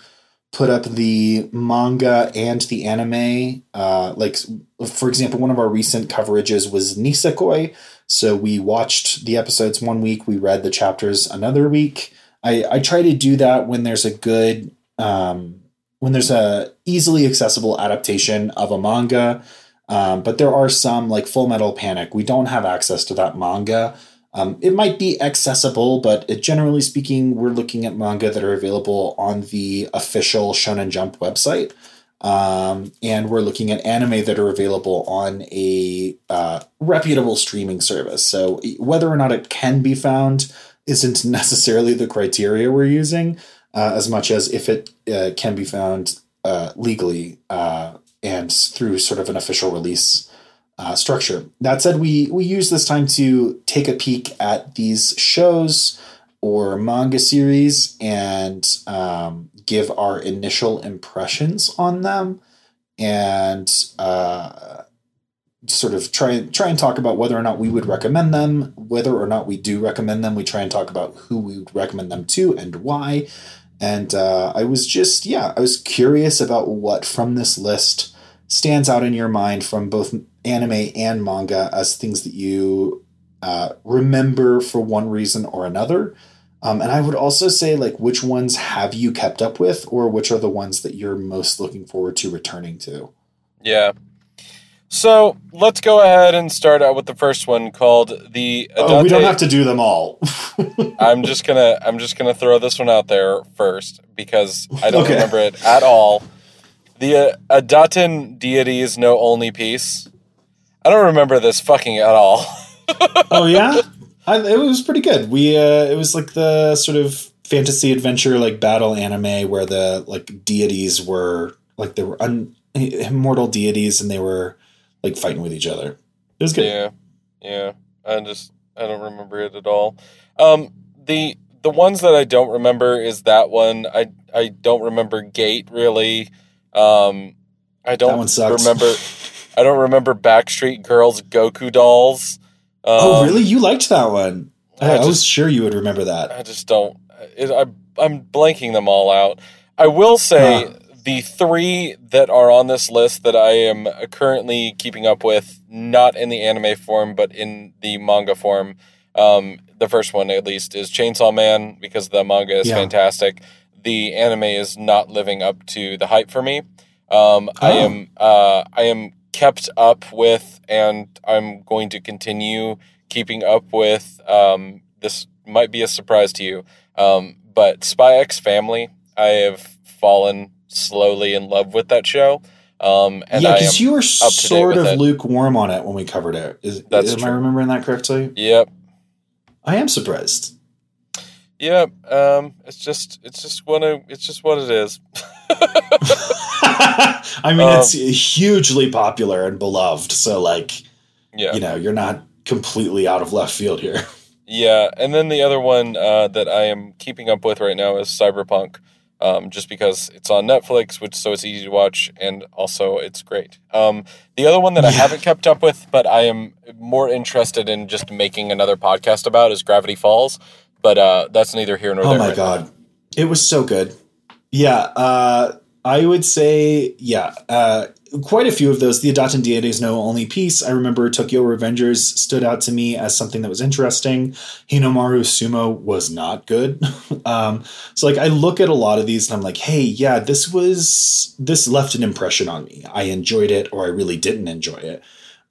put up the manga and the anime. Uh, like for example, one of our recent coverages was Nisekoi. So we watched the episodes one week, we read the chapters another week. I, I try to do that when there's a good um, when there's a easily accessible adaptation of a manga. Um, but there are some like Full Metal Panic. We don't have access to that manga. Um, it might be accessible, but it, generally speaking, we're looking at manga that are available on the official Shonen Jump website. Um, and we're looking at anime that are available on a uh, reputable streaming service. So whether or not it can be found isn't necessarily the criteria we're using, uh, as much as if it uh, can be found uh, legally uh, and through sort of an official release uh, structure. That said, we we use this time to take a peek at these shows or manga series and um, give our initial impressions on them and uh, sort of try try and talk about whether or not we would recommend them, whether or not we do recommend them. We try and talk about who we would recommend them to and why. And uh, I was just yeah, I was curious about what from this list stands out in your mind from both anime and manga as things that you uh, remember for one reason or another. Um, and I would also say, like, which ones have you kept up with, or which are the ones that you're most looking forward to returning to? Yeah. So let's go ahead and start out with the first one called the. Adate. Oh, we don't have to do them all. I'm just gonna I'm just gonna throw this one out there first because I don't okay. remember it at all. The uh, Idaten deities know only peace. I don't remember this fucking at all. oh yeah, I, it was pretty good. We uh, it was like the sort of fantasy adventure like battle anime where the like deities were like they were un- immortal deities and they were like fighting with each other. It was good. Yeah, yeah. I just I don't remember it at all. Um, the the ones that I don't remember is that one. I I don't remember Gate really. Um, I don't remember. I don't remember Backstreet Girls Gokudolls. Oh, um, oh, really? You liked that one? I, I, just, was sure you would remember that. I just don't. It, I, I'm blanking them all out. I will say huh. The three that are on this list that I am currently keeping up with, not in the anime form, but in the manga form. Um, the first one, at least, is Chainsaw Man because the manga is yeah. fantastic. The anime is not living up to the hype for me. Um, oh. I am uh, I am kept up with, and I'm going to continue keeping up with. Um, this might be a surprise to you, um, but Spy X Family. I have fallen slowly in love with that show. Um, and yeah, because you were sort of lukewarm on it when we covered it. Is, That's am true. I remembering that correctly? Yep. I am surprised. Yep. Um, it's just it's just one of it's just what it is. I mean, um, it's hugely popular and beloved. So, like, yeah. you know, you're not completely out of left field here. Yeah, and then the other one uh, that I am keeping up with right now is Cyberpunk, um, just because it's on Netflix, which so it's easy to watch, and also it's great. Um, the other one that yeah. I haven't kept up with, but I am more interested in just making another podcast about is Gravity Falls, but uh, that's neither here nor oh there. Oh my right god, now. it was so good. Yeah, uh, I would say, yeah, uh, quite a few of those. The Idaten Deities Know Only Peace. I remember Tokyo Revengers stood out to me as something that was interesting. Hinomaru Sumo was not good. um, so, like, I look at a lot of these and I'm like, hey, yeah, this was, this left an impression on me. I enjoyed it or I really didn't enjoy it.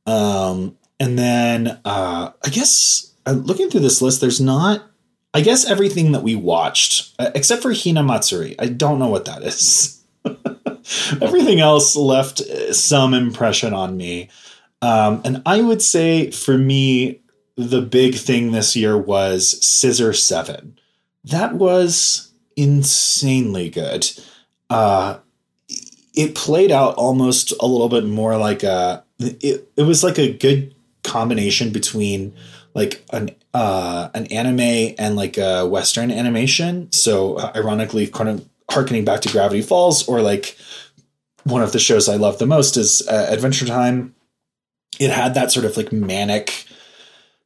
Um, and then uh, I guess uh, looking through this list, there's not I guess everything that we watched, uh, except for Hinamatsuri. I don't know what that is. Everything else left some impression on me. Um, and I would say for me, the big thing this year was Scissor 7. That was insanely good. Uh, it played out almost a little bit more like a it, it was like a good combination between like an uh an anime and like a western animation so ironically kind of harkening back to Gravity Falls, or like one of the shows I love the most is uh, Adventure Time. It had that sort of like manic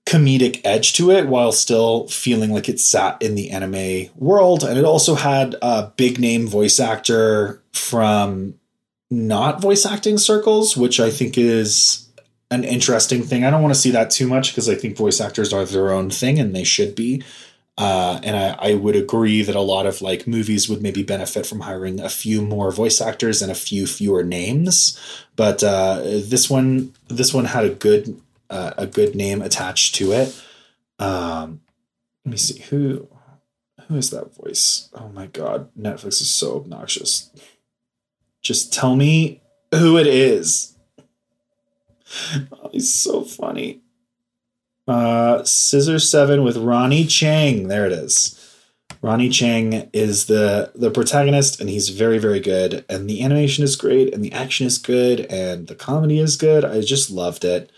comedic edge to it while still feeling like it sat in the anime world. And it also had a big name voice actor from not voice acting circles, which I think is an interesting thing. I don't want to see that too much because I think voice actors are their own thing and they should be. Uh, and I, I would agree that a lot of like movies would maybe benefit from hiring a few more voice actors and a few fewer names. But uh, this one, this one had a good uh, a good name attached to it. Um, let me see who who is that voice. Oh my god, Netflix is so obnoxious. Just tell me who it is. Oh, he's so funny. Uh, Scissor Seven with Ronny Chieng. There it is. Ronny Chieng is the the protagonist, and he's very very good. And the animation is great, and the action is good, and the comedy is good. I just loved it.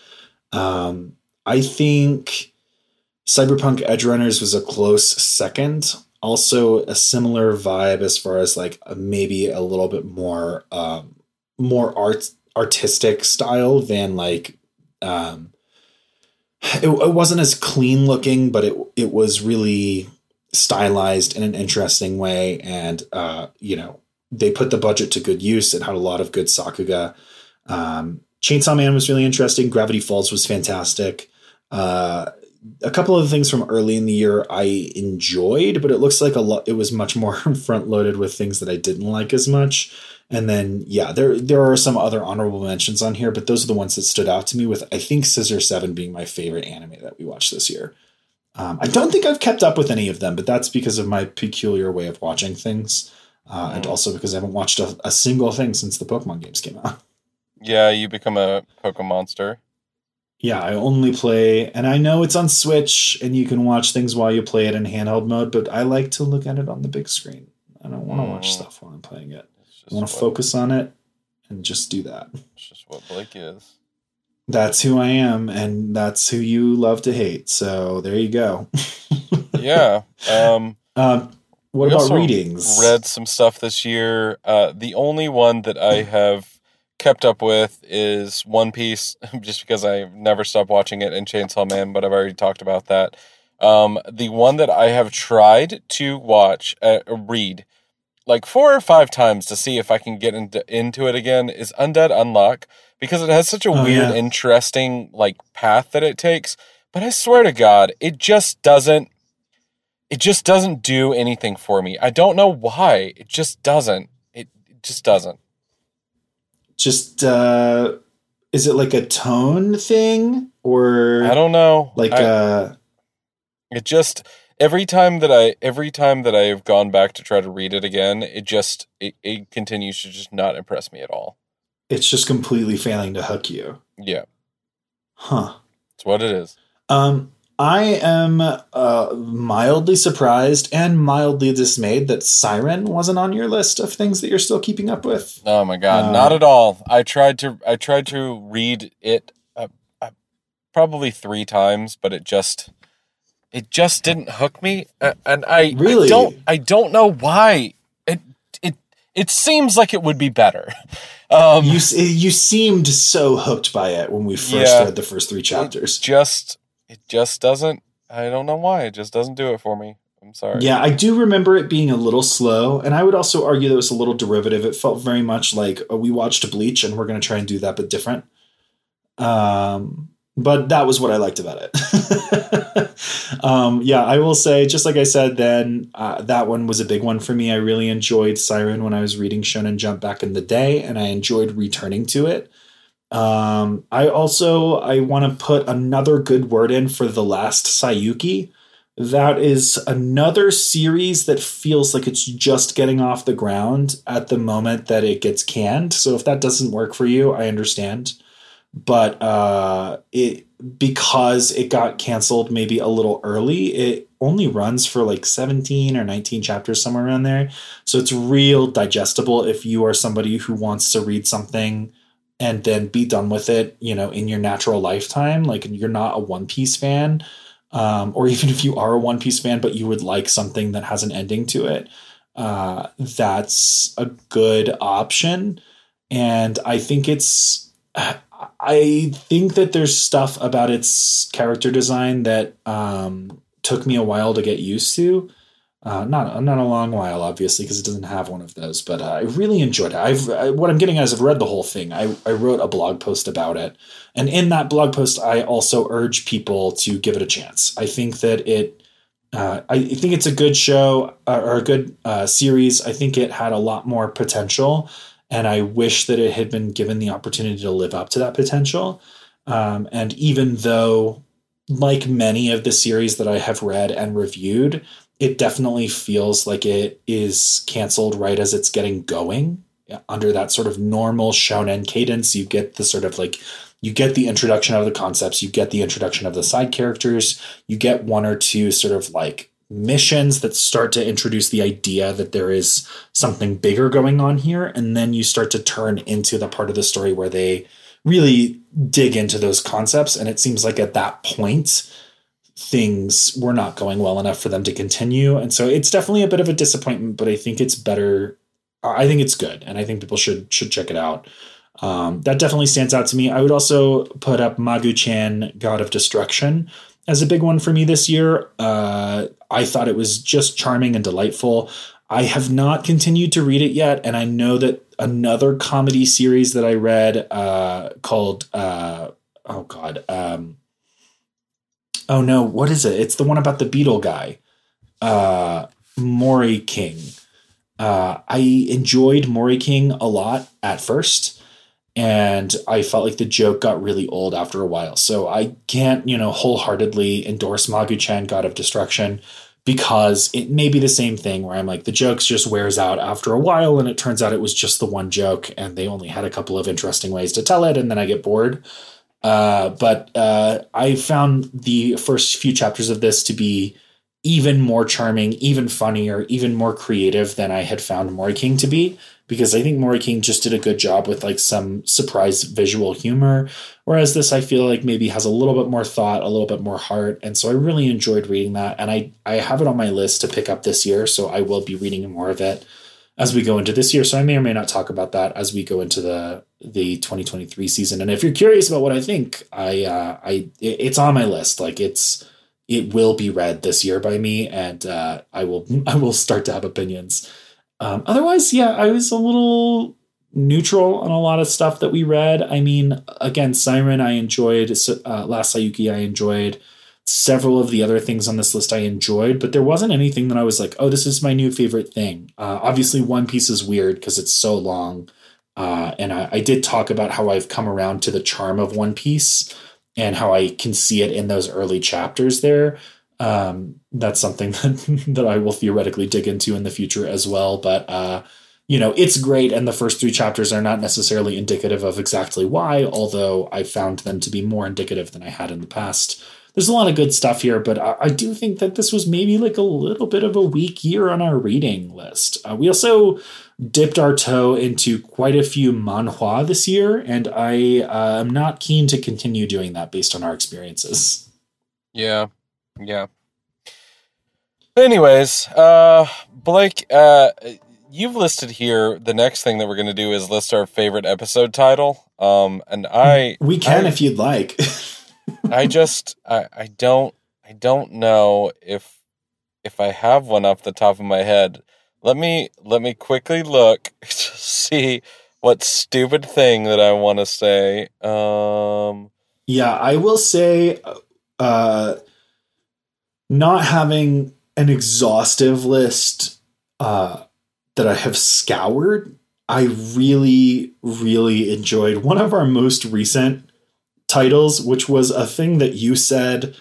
Um, I think Cyberpunk Edgerunners was a close second. Also, a similar vibe as far as like maybe a little bit more um, more art artistic style than like um, it, it wasn't as clean looking, but it it was really stylized in an interesting way, and uh, you know they put the budget to good use. It had a lot of good sakuga. Um, Chainsaw Man was really interesting. Gravity Falls was fantastic. Uh, a couple of things from early in the year I enjoyed, but it looks like a lot. It was much more front loaded with things that I didn't like as much. And then yeah, there there are some other honorable mentions on here, but those are the ones that stood out to me. With I think Scissor Seven being my favorite anime that we watched this year. Um, I don't think I've kept up with any of them, but that's because of my peculiar way of watching things, uh, and also because I haven't watched a, a single thing since the Pokemon games came out. Yeah, you become a Pokemon monster. Yeah, I only play, and I know it's on Switch, and you can watch things while you play it in handheld mode. But I like to look at it on the big screen. I don't want to watch Mm. stuff while I'm playing it. I want to focus on it and just do that. It's just what Blake is. That's who I am, and that's who you love to hate. So there you go. Yeah. Um, Um, what about readings? read some stuff this year. Uh, the only one that I have kept up with is One Piece, just because I've never stopped watching it, and Chainsaw Man, but I've already talked about that. Um, the one that I have tried to watch, uh, read, like four or five times to see if I can get into into it again is Undead Unluck because it has such a Oh, weird, yeah. interesting like path that it takes. But I swear to God, it just doesn't. It just doesn't do anything for me. I don't know why. It just doesn't. It, it just doesn't. Just uh, is it like a tone thing or I don't know. like I- uh It just every time that I every time that I have gone back to try to read it again, it just it, it continues to just not impress me at all. it's just completely failing to hook you? Yeah, Huh. it's what it is. Um, I am uh, mildly surprised and mildly dismayed that Psyren wasn't on your list of things that you're still keeping up with. Oh my god, Uh, not at all. I tried to I tried to read it uh, uh, probably 3 times, but it just it just didn't hook me uh, and I, I don't I don't know why. It it it seems like it would be better. Um You you seemed so hooked by it when we first Yeah. read the first three chapters. just it just doesn't I don't know why. It just doesn't do it for me. I'm sorry. Yeah, I do remember it being a little slow, and I would also argue that it was a little derivative. It felt very much like oh, we watched Bleach, and we're going to try and do that, but different. Um, but that was what I liked about it. um, yeah, I will say, just like I said, then uh, that one was a big one for me. I really enjoyed Psyren when I was reading Shonen Jump back in the day, and I enjoyed returning to it. Um, I also I want to put another good word in for the last Saiyuki. That is another series that feels like it's just getting off the ground at the moment that it gets canned. So if that doesn't work for you, I understand. But uh, it because it got canceled maybe a little early, it only runs for like 17 or 19 chapters somewhere around there. So it's real digestible if you are somebody who wants to read something and then be done with it, you know, in your natural lifetime. Like you're not a One Piece fan um, or even if you are a One Piece fan, but you would like something that has an ending to it, uh, that's a good option. And I think it's, I think that there's stuff about its character design that um, took me a while to get used to. Uh, not not a long while, obviously, because it doesn't have one of those. But uh, I really enjoyed it. I've I, what I'm getting at is I've read the whole thing. I I wrote a blog post about it, and in that blog post, I also urge people to give it a chance. I think that it, uh, I think it's a good show uh, or a good uh, series. I think it had a lot more potential, and I wish that it had been given the opportunity to live up to that potential. Um, and even though, like many of the series that I have read and reviewed, it definitely feels like it is canceled right as it's getting going under that sort of normal shonen cadence you get the sort of like you get the introduction of the concepts you get the introduction of the side characters you get one or two sort of like missions that start to introduce the idea that there is something bigger going on here and then you start to turn into the part of the story where they really dig into those concepts and it seems like at that point things were not going well enough for them to continue. And so it's definitely a bit of a disappointment, but I think it's better. I think it's good, and I think people should should check it out. Um, that definitely stands out to me. I would also put up Magu-chan, God of Destruction, as a big one for me this year. Uh, I thought it was just charming and delightful. I have not continued to read it yet, and I know that another comedy series that I read uh, called uh, oh god, um, oh no, what is it? It's the one about the beetle guy, uh, Moriking. Uh, I enjoyed Moriking a lot at first, and I felt like the joke got really old after a while. So I can't, you know, wholeheartedly endorse Magu-chan, God of Destruction because it may be the same thing where I'm like, the jokes just wears out after a while, and it turns out it was just the one joke, and they only had a couple of interesting ways to tell it, and then I get bored. Uh, but uh, I found the first few chapters of this to be even more charming, even funnier, even more creative than I had found Moriking to be because I think Moriking just did a good job with like some surprise visual humor. Whereas this, I feel like maybe has a little bit more thought, a little bit more heart. And so I really enjoyed reading that. And I, I have it on my list to pick up this year. So I will be reading more of it as we go into this year. So I may or may not talk about that as we go into the, the 2023 season. And if you're curious about what I think, I, uh, I, it's on my list. Like it's, it will be read this year by me and, uh, I will, I will start to have opinions. Um, otherwise, yeah, I was a little neutral on a lot of stuff that we read. I mean, again, Psyren, I enjoyed. Uh, Last Saiyuki, I enjoyed. Several of the other things on this list I enjoyed, but there wasn't anything that I was like, oh, this is my new favorite thing. Uh, obviously, One Piece is weird because it's so long. Uh, and I, I did talk about how I've come around to the charm of One Piece and how I can see it in those early chapters there um, that's something that, that I will theoretically dig into in the future as well. But uh, you know, it's great, and the first three chapters are not necessarily indicative of exactly why, although I found them to be more indicative than I had in the past. There's a lot of good stuff here, but I, I do think that this was maybe like a little bit of a weak year on our reading list. Uh, we also dipped our toe into quite a few manhwa this year, and I uh, am not keen to continue doing that based on our experiences. Yeah, yeah. Anyways, uh, Blake, uh, you've listed here. The next thing that we're going to do is list our favorite episode title. Um, and I we can I, if you'd like. I just I, I don't I don't know if if I have one off the top of my head. Let me let me quickly look to see what stupid thing that I want to say. Um, yeah, I will say. Uh, not having an exhaustive list uh, that I have scoured, I really, really enjoyed one of our most recent titles, which was a thing that you said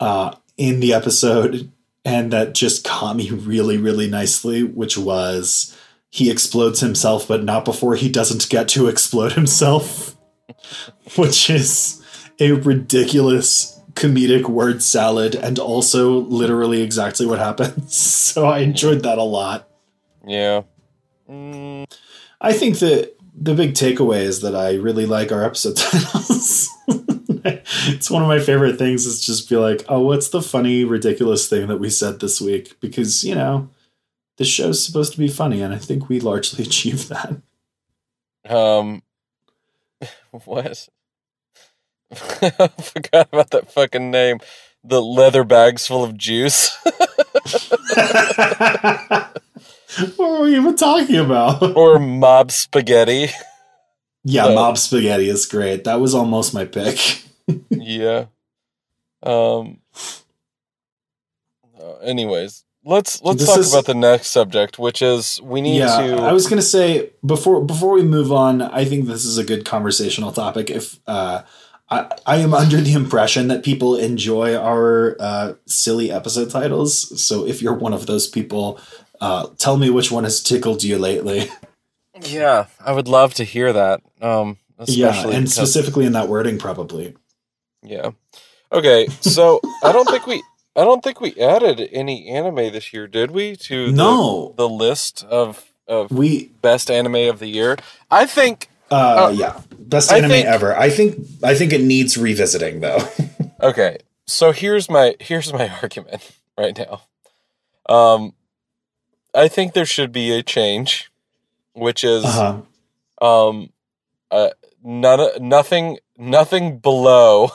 uh, in the episode and that just caught me really, really nicely, which was he explodes himself, but not before he doesn't get to explode himself, which is a ridiculous comedic word salad and also literally exactly what happens. So I enjoyed that a lot. Yeah. Mm. I think that the big takeaway is that I really like our episode titles. it's one of my favorite things is just be like, oh, what's the funny, ridiculous thing that we said this week? Because, you know, the show's supposed to be funny, and I think we largely achieved that. Um, what? I forgot about that fucking name. The leather bags full of juice. what were we even talking about? Or mob spaghetti. Yeah, mob spaghetti is great. That was almost my pick. yeah. Um. Uh, anyways, let's let's this talk is, about the next subject, which is we need yeah, to. I was going to say before before we move on, I think this is a good conversational topic. If uh, I, I am under the impression that people enjoy our uh, silly episode titles. So if you're one of those people, uh, tell me which one has tickled you lately. Yeah, I would love to hear that. Um, yeah, and because... specifically in that wording, probably. Yeah. Okay, so I don't think we, I don't think we added any anime this year, did we? To the, no the list of of we best anime of the year. I think uh, uh, yeah, best anime think, ever. I think I think it needs revisiting though. okay, so here's my here's my argument right now. Um, I think there should be a change, which is Uh-huh. um, uh, none nothing nothing below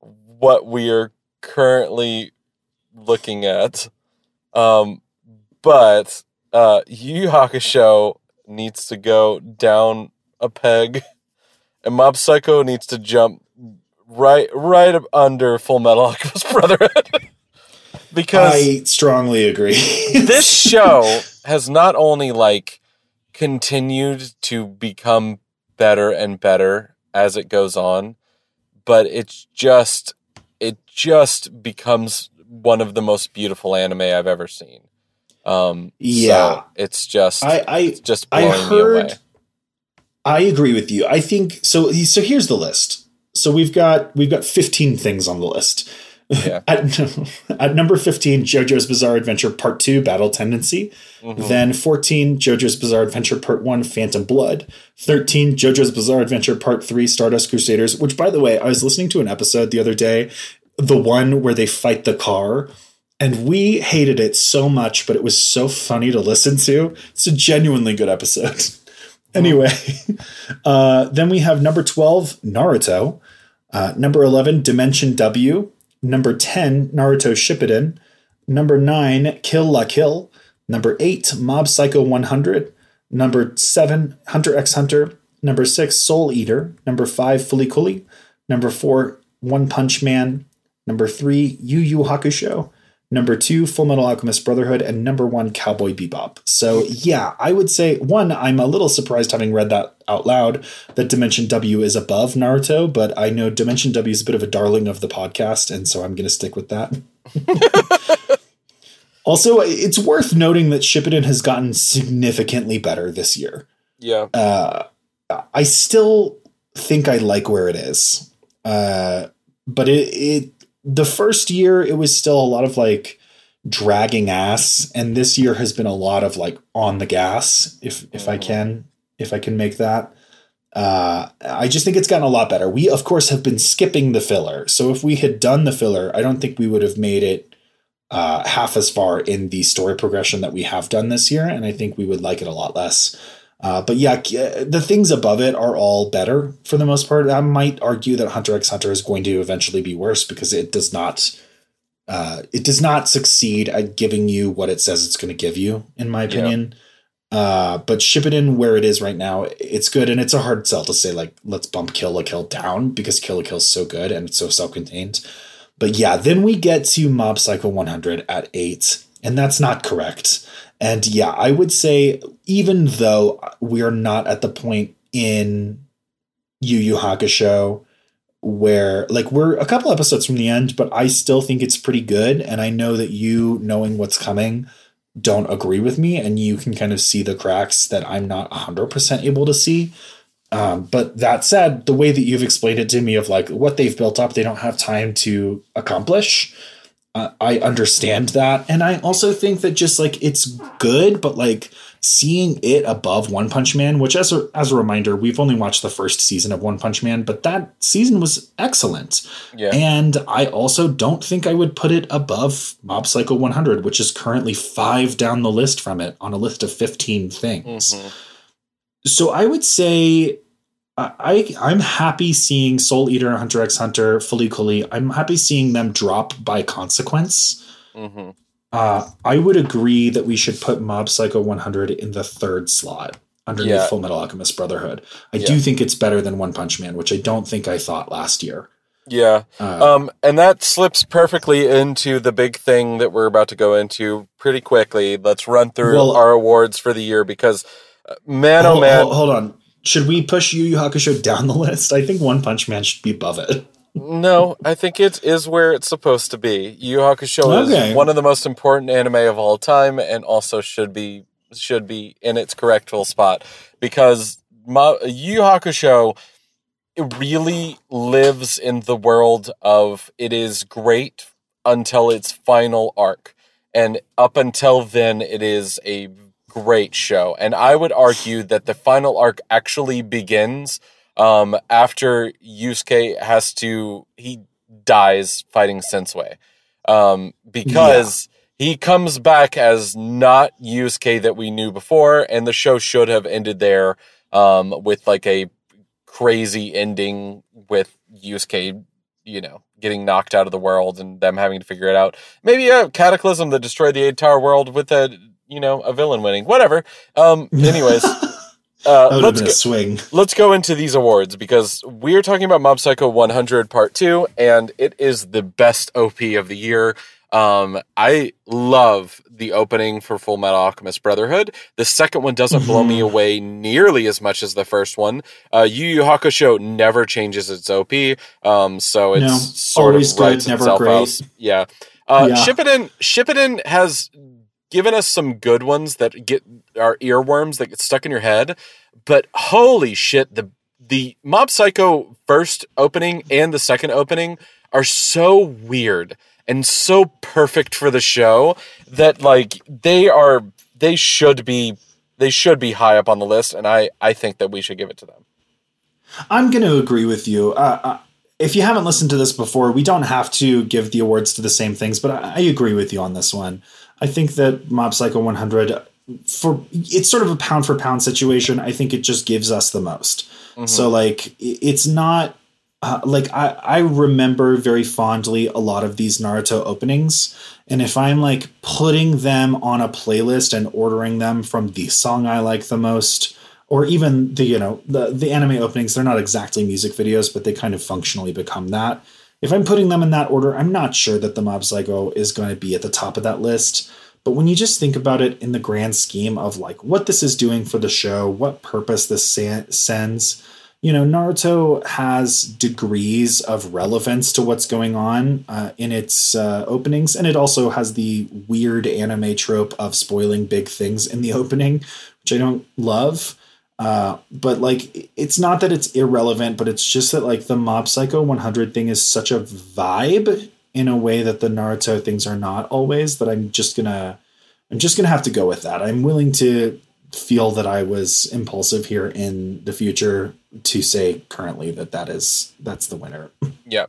what we are currently looking at. Um, but uh, Yu Yu Hakusho needs to go down a peg, and Mob Psycho needs to jump right right under Fullmetal Alchemist Brotherhood. because I strongly agree. this show has not only like continued to become better and better as it goes on, but it's just it just becomes one of the most beautiful anime I've ever seen. Um, Yeah. so it's just I, I it's just I blowing me heard. away. I agree with you. I think so. So here's the list. So we've got we've got 15 things on the list. Yeah. at, at number 15, JoJo's Bizarre Adventure Part 2 Battle Tendency. Mhm. Then 14, JoJo's Bizarre Adventure Part 1 Phantom Blood. 13, JoJo's Bizarre Adventure Part 3 Stardust Crusaders, which, by the way, I was listening to an episode the other day, the one where they fight the car. And we hated it so much, but it was so funny to listen to. It's a genuinely good episode. anyway, uh, then we have number 12, Naruto. Uh, number 11, Dimension W. Number 10, Naruto Shippuden. Number 9, Kill La Kill. Number 8, Mob Psycho 100. Number 7, Hunter x Hunter. Number 6, Soul Eater. Number 5, Fooly Cooly. Number 4, One Punch Man. Number 3, Yu Yu Hakusho. Number 2, Fullmetal Alchemist Brotherhood. And number 1, Cowboy Bebop. So, yeah, I would say, one, I'm a little surprised having read that out loud that Dimension W is above Naruto, but I know Dimension W is a bit of a darling of the podcast, and so I'm going to stick with that. also, it's worth noting that Shippuden has gotten significantly better this year. Yeah. Uh, I still think I like where it is, uh, but it, it the first year it was still a lot of like dragging ass, and this year has been a lot of like on the gas. If if I Mhm. can if I can make that. Uh, I just think it's gotten a lot better. We, of course, have been skipping the filler. So if we had done the filler, I don't think we would have made it uh, half as far in the story progression that we have done this year. And I think we would like it a lot less. Uh, but yeah, the things above it are all better for the most part. I might argue that Hunter x Hunter is going to eventually be worse because it does not. Uh, it does not succeed at giving you what it says it's going to give you, in my Yeah. opinion. Uh, but in where it is right now, it's good, and it's a hard sell to say like let's bump Kill la Kill down because Kill la Kill is so good and it's so self contained. But yeah, then we get to Mob Psycho 100 at eight, and that's not correct. And yeah, I would say even though we are not at the point in Yu Yu Hakusho where like we're a couple episodes from the end, but I still think it's pretty good, and I know that you knowing what's coming don't agree with me and you can kind of see the cracks that I'm not 100% able to see. Um, but that said, the way that you've explained it to me of like what they've built up, they don't have time to accomplish. Uh, I understand that. And I also think that just like it's good, but like seeing it above One Punch Man, which as a, as a reminder, we've only watched the first season of One Punch Man, but that season was excellent. Yeah. And I also don't think I would put it above Mob Psycho 100, which is currently five down the list from it on a list of 15 things. Mhm. So I would say I, I'm happy seeing Soul Eater, and Hunter x Hunter, Fooly Cooly. I'm happy seeing them drop by consequence. Mhm. Uh, I would agree that we should put Mob Psycho 100 in the third slot underneath Yeah. Fullmetal Alchemist Brotherhood. I Yeah. do think it's better than One Punch Man, which I don't think I thought last year. Yeah. Uh, Um, and that slips perfectly into the big thing that we're about to go into pretty quickly. Let's run through Well- our awards for the year because, uh, man, oh hold, man, hold- hold on. Should we push Yu Yu Hakusho down the list? I think One Punch Man should be above it. no, I think it is where it's supposed to be. Yu Yu Hakusho Okay. is one of the most important anime of all time, and also should be should be in its correctful spot because Ma- Yu Yu Hakusho it really lives in the world of it is great until its final arc. And up until then, it is a great show. And I would argue that the final arc actually begins um, after Yusuke has to, he dies fighting Sensui. Um, because he comes back as not Yusuke that we knew before, and the show should have ended there um, with like a crazy ending with Yusuke, you know, getting knocked out of the world and them having to figure it out. Maybe a cataclysm that destroyed the entire world with a you know a villain winning. Whatever. Um, anyways. Uh, let's go, swing. Let's go into these awards because we're talking about Mob Psycho 100 Part 2, and it is the best OP of the year. Um, I love the opening for Fullmetal Alchemist Brotherhood. The second one doesn't blow me away nearly as much as the first one. Uh, Yu Yu Hakusho never changes its OP, um, so it's No, sort of good, writes never itself great. out. Yeah. Uh, Yeah. Shippuden, Shippuden has given us some good ones that get are earworms that get stuck in your head, but holy shit, the the Mob Psycho first opening and the second opening are so weird and so perfect for the show that like they are they should be they should be high up on the list and I I think that we should give it to them. I'm going to agree with you. Uh, uh, if you haven't listened to this before, we don't have to give the awards to the same things, but I agree with you on this one. I think that Mob Psycho 100 for it's sort of a pound for pound situation. I think it just gives us the most. Mhm. So like it's not uh, like I I remember very fondly a lot of these Naruto openings and if I'm like putting them on a playlist and ordering them from the song I like the most or even the you know the the anime openings they're not exactly music videos but they kind of functionally become that. If I'm putting them in that order, I'm not sure that the Mob Psycho is going to be at the top of that list. But when you just think about it in the grand scheme of like what this is doing for the show, what purpose this sends, you know, Naruto has degrees of relevance to what's going on uh, in its uh, openings, and it also has the weird anime trope of spoiling big things in the opening, which I don't love. Uh, but like, it's not that it's irrelevant, but it's just that like the Mob Psycho 100 thing is such a vibe in a way that the Naruto things are not always. That I'm just gonna, I'm just gonna have to go with that. I'm willing to feel that I was impulsive here in the future to say currently that that is that's the winner. Yeah.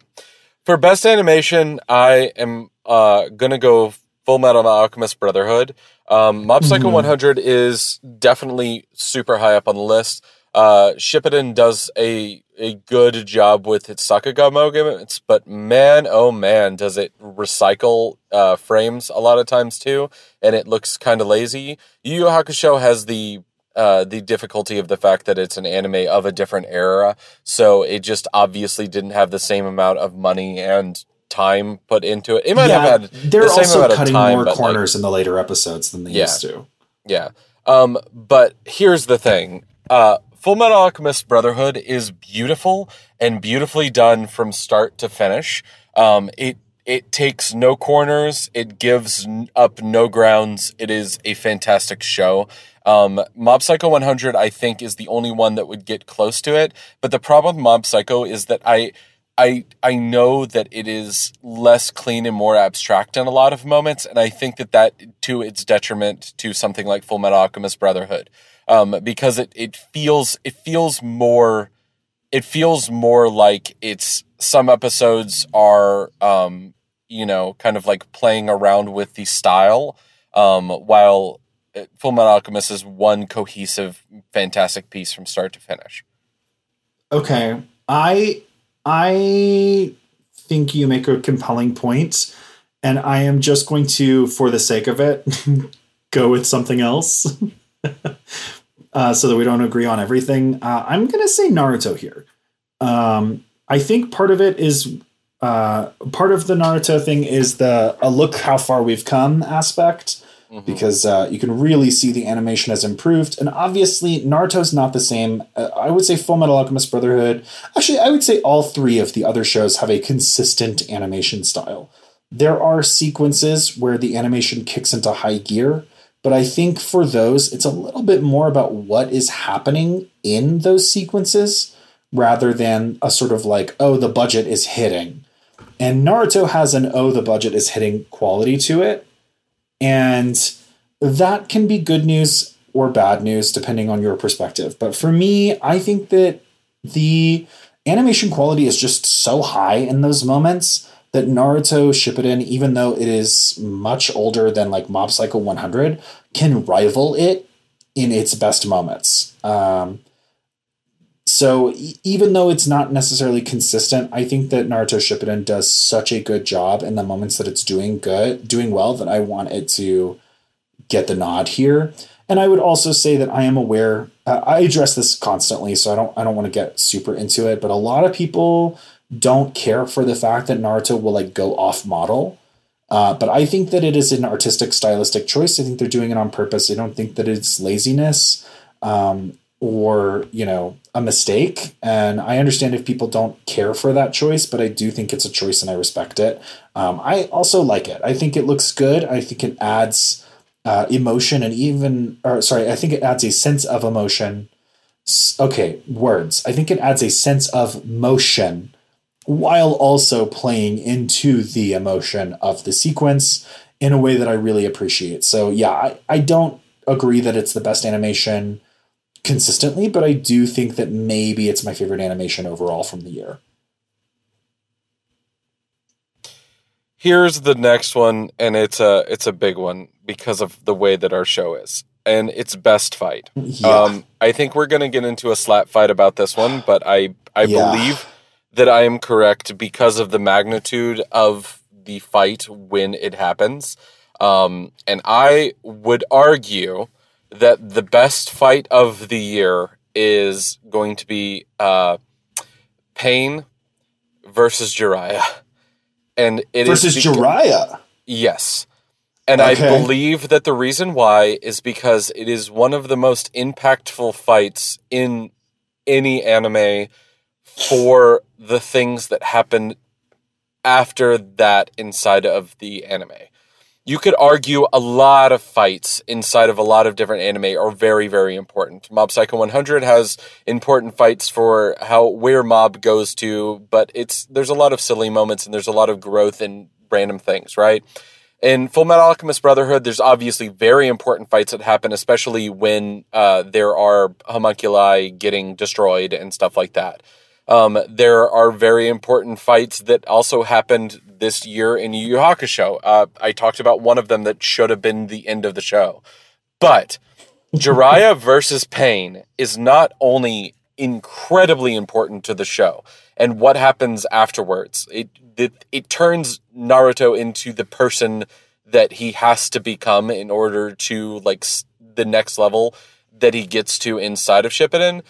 For best animation, I am uh, gonna go Fullmetal Alchemist Brotherhood. Um, Mob Psycho Mhm. 100 is definitely super high up on the list. Uh, Shippuden does a a good job with its Sakuga moments, but man, oh man, does it recycle uh, frames a lot of times too, and it looks kind of lazy. Yu Yu Hakusho has the uh, the difficulty of the fact that it's an anime of a different era, so it just obviously didn't have the same amount of money and time put into it. It might have had they're the also cutting time, more but, like, corners in the later episodes than they Yeah. used to. Yeah. Um, but here's the thing. Uh, Fullmetal Alchemist Brotherhood is beautiful and beautifully done from start to finish. Um, it it takes no corners. It gives up no grounds. It is a fantastic show. Um, Mob Psycho 100, I think, is the only one that would get close to it. But the problem with Mob Psycho is that I, I, I know that it is less clean and more abstract in a lot of moments, and I think that that to its detriment to something like Fullmetal Alchemist Brotherhood, um, because it it feels it feels more, it feels more like it's some episodes are um, you know kind of like playing around with the style, um, while uh, Fullmetal Alchemist is one cohesive, fantastic piece from start to finish. Okay. I I think you make a compelling point, and I am just going to, for the sake of it, go with something else. uh, so that we don't agree on everything. Uh, I'm gonna say Naruto here. Um, I think part of it is uh, part of the Naruto thing is the a look how far we've come aspect Mhm. because uh, you can really see the animation has improved. And obviously, Naruto's not the same. Uh, I would say Fullmetal Alchemist Brotherhood. Actually, I would say all three of the other shows have a consistent animation style. There are sequences where the animation kicks into high gear, but I think for those, it's a little bit more about what is happening in those sequences rather than a sort of like, oh, the budget is hitting. And Naruto has an oh, the budget is hitting quality to it. And that can be good news or bad news depending on your perspective. But for me, I think that the animation quality is just so high in those moments that Naruto Shippuden, even though it is much older than like Mob Psycho 100, can rival it in its best moments. Um, so even though it's not necessarily consistent, I think that Naruto Shippuden does such a good job in the moments that it's doing good, doing well that I want it to get the nod here. And I would also say that I am aware. Uh, I address this constantly, so I don't. I don't want to get super into it. But a lot of people don't care for the fact that Naruto will like go off model. Uh, but I think that it is an artistic, stylistic choice. I think they're doing it on purpose. I don't think that it's laziness. Um, or you know a mistake. And i understand if people don't care for that choice but i do think it's a choice and i respect it. Um, i also like it. I think it looks good. I think it adds uh, emotion and even or sorry i think it adds a sense of emotion. Okay words. I think it adds a sense of motion while also playing into the emotion of the sequence in a way that i really appreciate. So yeah i, I don't agree that it's the best animation consistently, but I do think that maybe it's my favorite animation overall from the year. Here's the next one, and it's a it's a big one because of the way that our show is, and it's best fight. Yeah. Um, I think we're gonna get into a slap fight about this one, but I I yeah. believe that I am correct because of the magnitude of the fight when it happens. Um, and I would argue that the best fight of the year is going to be uh, Pain versus Jiraiya, and it versus is beca- Jiraiya. Yes, and okay. I believe that the reason why is because it is one of the most impactful fights in any anime for the things that happen after that inside of the anime you could argue a lot of fights inside of a lot of different anime are very very important. Mob psycho 100 has important fights for how where mob goes to but it's there's a lot of silly moments and there's a lot of growth in random things right? In fullmetal alchemist brotherhood there's obviously very important fights that happen especially when uh, there are homunculi getting destroyed and stuff like that um, there are very important fights that also happened this year in Yu Yu Hakusho. Uh, I talked about one of them that should have been the end of the show. But Jiraiya versus Pain is not only incredibly important to the show and what happens afterwards. It, it, it turns Naruto into the person that he has to become in order to like the next level that he gets to inside of Shippuden.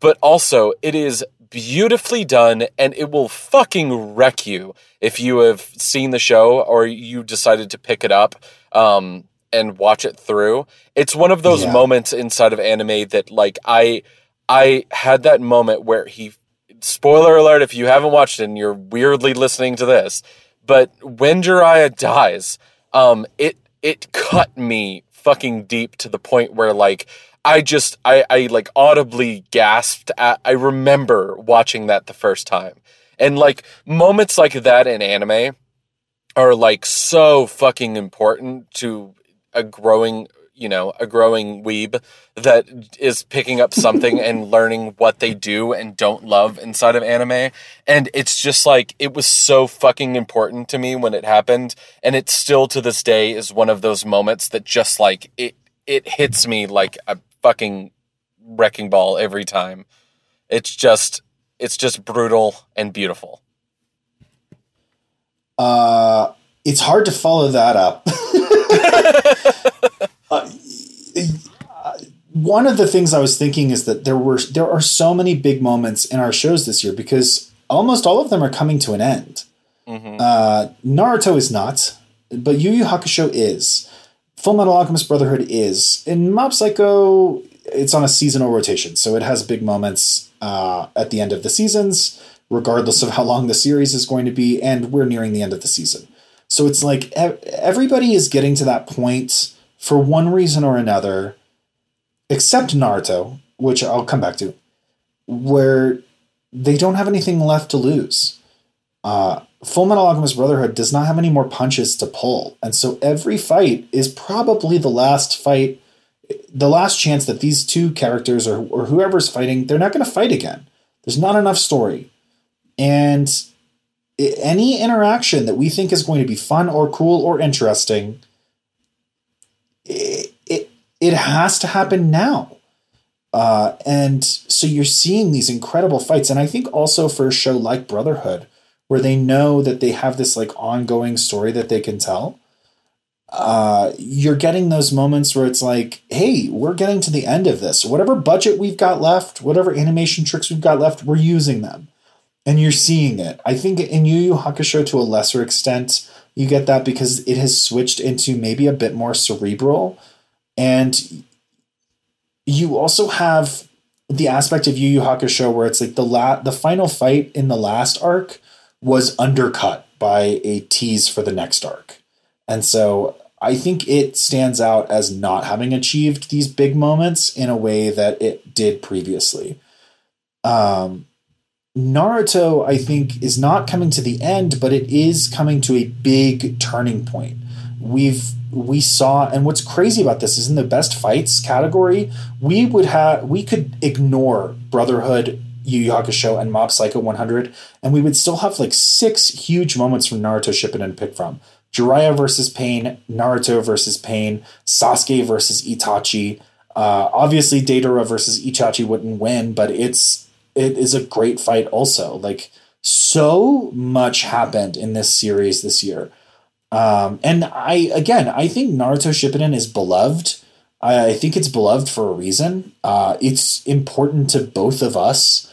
But also, it is beautifully done and it will fucking wreck you if you have seen the show or you decided to pick it up um, and watch it through. It's one of those yeah. moments inside of anime that like I I had that moment where he spoiler alert if you haven't watched it and you're weirdly listening to this, but when Jiraiya dies, um it it cut me fucking deep to the point where like I just I, I like audibly gasped at I remember watching that the first time. And like moments like that in anime are like so fucking important to a growing you know, a growing weeb that is picking up something and learning what they do and don't love inside of anime. And it's just like, it was so fucking important to me when it happened. And it still to this day is one of those moments that just like, it, it hits me like a fucking wrecking ball every time. It's just it's just brutal and beautiful. Uh it's hard to follow that up. uh, one of the things I was thinking is that there were there are so many big moments in our shows this year because almost all of them are coming to an end. Mm-hmm. Uh, Naruto is not, but Yu Yu Hakusho is. Fullmetal Alchemist Brotherhood is. In Mob Psycho, it's on a seasonal rotation, so it has big moments uh, at the end of the seasons, regardless of how long the series is going to be, and we're nearing the end of the season. So it's like everybody is getting to that point for one reason or another, except Naruto, which I'll come back to, where they don't have anything left to lose. Uh, Fullmetal Alchemist Brotherhood does not have any more punches to pull. And so every fight is probably the last fight, the last chance that these two characters or, or whoever's fighting, they're not going to fight again. There's not enough story. and any interaction that we think is going to be fun or cool or interesting, it it, it has to happen now. Uh, and so you're seeing these incredible fights, and I think also for a show like Brotherhood, where they know that they have this like ongoing story that they can tell uh, you're getting those moments where it's like, hey, we're getting to the end of this. Whatever budget we've got left, whatever animation tricks we've got left, we're using them. And you're seeing it. I think in Yu Yu Hakusho, to a lesser extent, you get that because it has switched into maybe a bit more cerebral. And you also have the aspect of Yu Yu Hakusho where it's like the la- the final fight in the last arc was undercut by a tease for the next arc. And so I think it stands out as not having achieved these big moments in a way that it did previously. Um, Naruto, I think, is not coming to the end, but it is coming to a big turning point. We've we saw, and what's crazy about this is in the best fights category, we would have we could ignore Brotherhood, Yu Yu Hakusho, and Mob Psycho 100, and we would still have like six huge moments from Naruto Shippuden to pick from. Jiraiya versus Pain, Naruto versus Pain, Sasuke versus Itachi. Uh, obviously, Deidara versus Itachi wouldn't win, but it's it is a great fight. Also, like so much happened in this series this year, um, and I again I think Naruto Shippuden is beloved. I, I think it's beloved for a reason. Uh, it's important to both of us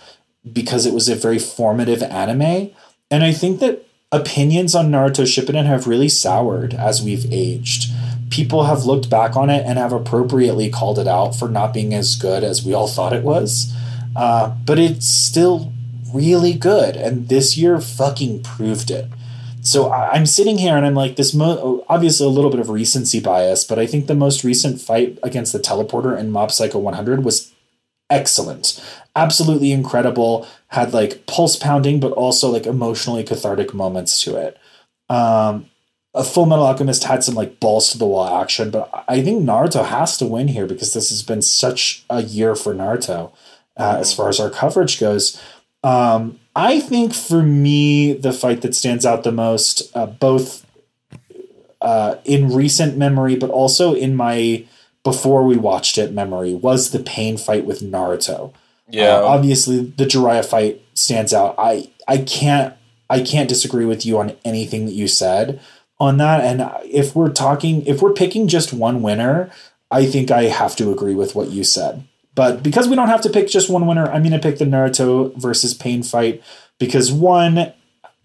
because it was a very formative anime, and I think that opinions on Naruto Shippuden have really soured as we've aged. People have looked back on it and have appropriately called it out for not being as good as we all thought it was. Uh, but it's still really good, and this year fucking proved it. So I- I'm sitting here and I'm like, this mo- obviously a little bit of recency bias, but I think the most recent fight against the teleporter in Mob Psycho 100 was excellent absolutely incredible had like pulse pounding but also like emotionally cathartic moments to it. Um a fullmetal alchemist had some like balls to the wall action but i think naruto has to win here because this has been such a year for naruto uh, as far as our coverage goes. Um i think for me the fight that stands out the most uh, both uh, in recent memory but also in my before we watched it memory was the pain fight with naruto Yeah. uh, obviously, the Jiraiya fight stands out. I I can't I can't disagree with you on anything that you said on that. And if we're talking, if we're picking just one winner, I think I have to agree with what you said. But because we don't have to pick just one winner, I'm going to pick the Naruto versus Pain fight because one,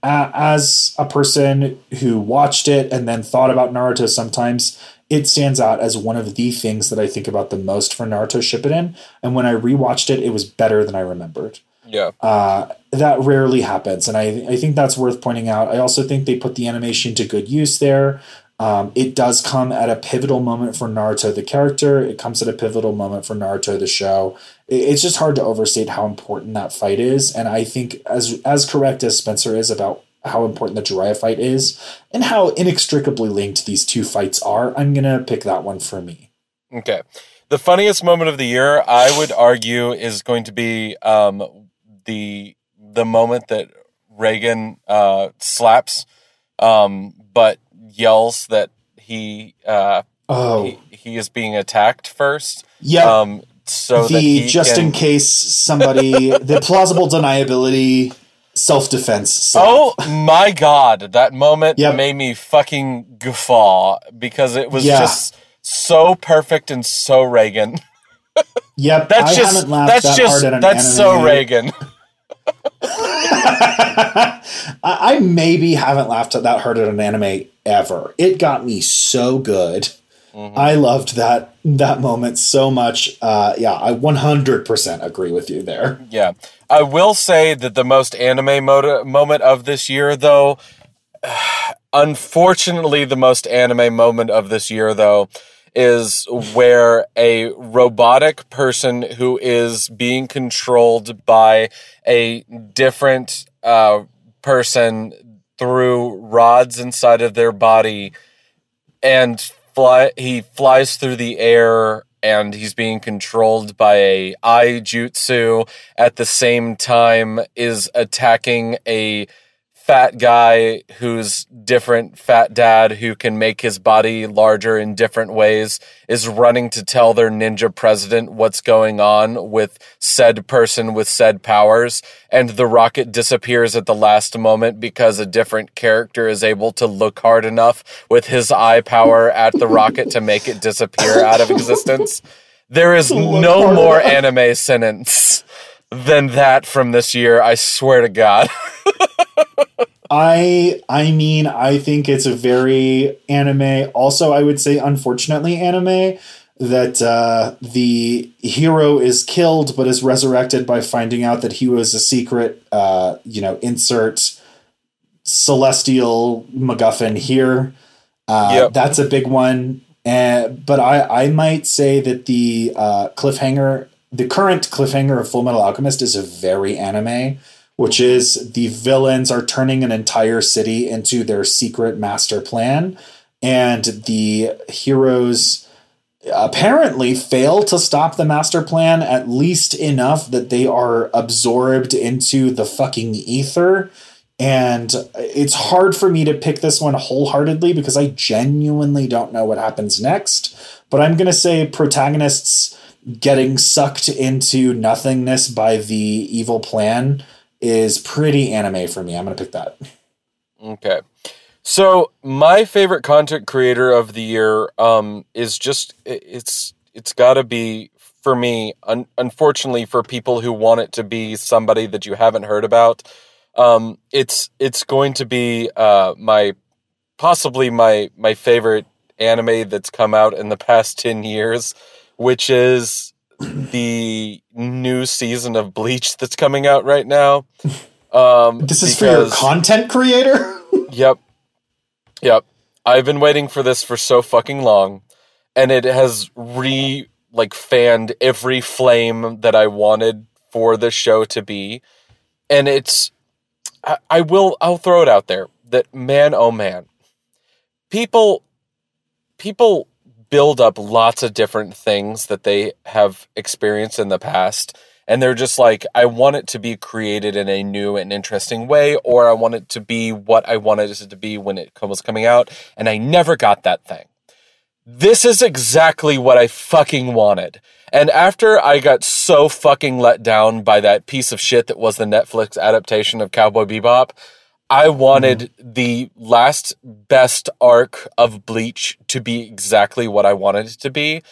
a as a person who watched it and then thought about Naruto sometimes, it stands out as one of the things that I think about the most for Naruto Shippuden. And when I rewatched it, it was better than I remembered. yeah. Uh, that rarely happens, and I I think that's worth pointing out. I also think they put the animation to good use there. Um, it does come at a pivotal moment for Naruto the character. It comes at a pivotal moment for Naruto the show. It- it's just hard to overstate how important that fight is, and I think as as correct as Spencer is about how important the Jiraiya fight is and how inextricably linked these two fights are, I'm gonna pick that one for me. Okay. The funniest moment of the year, I would argue, is going to be um, the the moment that Reigen uh, slaps, um, but yells that he uh, Oh, he, he is being attacked first. yeah. Um, so that the he just can, in case somebody the plausible deniability self defense. Oh my god, that moment Yep. made me fucking guffaw because it was Yeah. just so perfect and so Reigen. yep. That's I just haven't laughed that's that just hard at an that's so anime. Reigen. I, I maybe haven't laughed at that hard at an anime ever. It got me so good. Mm-hmm. I loved that that moment so much. Uh, yeah, I 100% agree with you there. Yeah. I will say that the most anime mo- moment of this year, though, unfortunately, the most anime moment of this year, though, is where a robotic person who is being controlled by a different uh, person through rods inside of their body and fly he flies through the air and he's being controlled by a eye jutsu at the same time is attacking a fat guy who's different fat dad who can make his body larger in different ways is running to tell their ninja president what's going on with said person with said powers. And the rocket disappears at the last moment because a different character is able to look hard enough with his eye power at the rocket to make it disappear out of existence. There is no more anime sentence than that from this year i swear to god I I mean I think it's a very anime. Also, I would say unfortunately anime that uh, the hero is killed but is resurrected by finding out that he was a secret. Uh, you know, insert celestial MacGuffin here. Uh, yep. That's a big one. Uh, but I I might say that the uh, cliffhanger, the current cliffhanger of Fullmetal Alchemist, is a very anime which is the villains are turning an entire city into their secret master plan, and the heroes apparently fail to stop the master plan at least enough that they are absorbed into the fucking ether. And it's hard for me to pick this one wholeheartedly because I genuinely don't know what happens next. But I'm going to say protagonists getting sucked into nothingness by the evil plan is pretty anime for me. I'm going to pick that. Okay. So, my favorite content creator of the year um, is just it's it's got to be for me un- unfortunately for people who want it to be somebody that you haven't heard about um, it's it's going to be uh, my possibly my my favorite anime that's come out in the past 10 years which is the new season of Bleach that's coming out right now. Um, this is because, for your content creator. yep, yep. I've been waiting for this for so fucking long, and it has re like fanned every flame that I wanted for the show to be, and it's. I, I will. I'll throw it out there that man, oh man, people, people build up lots of different things that they have experienced in the past and they're just like i want it to be created in a new and interesting way or i want it to be what i wanted it to be when it was coming out and i never got that thing. This is exactly what i fucking wanted. And after i got so fucking let down by that piece of shit that was the netflix adaptation of cowboy bebop I wanted mm-hmm. the last best arc of Bleach to be exactly what I wanted it to be.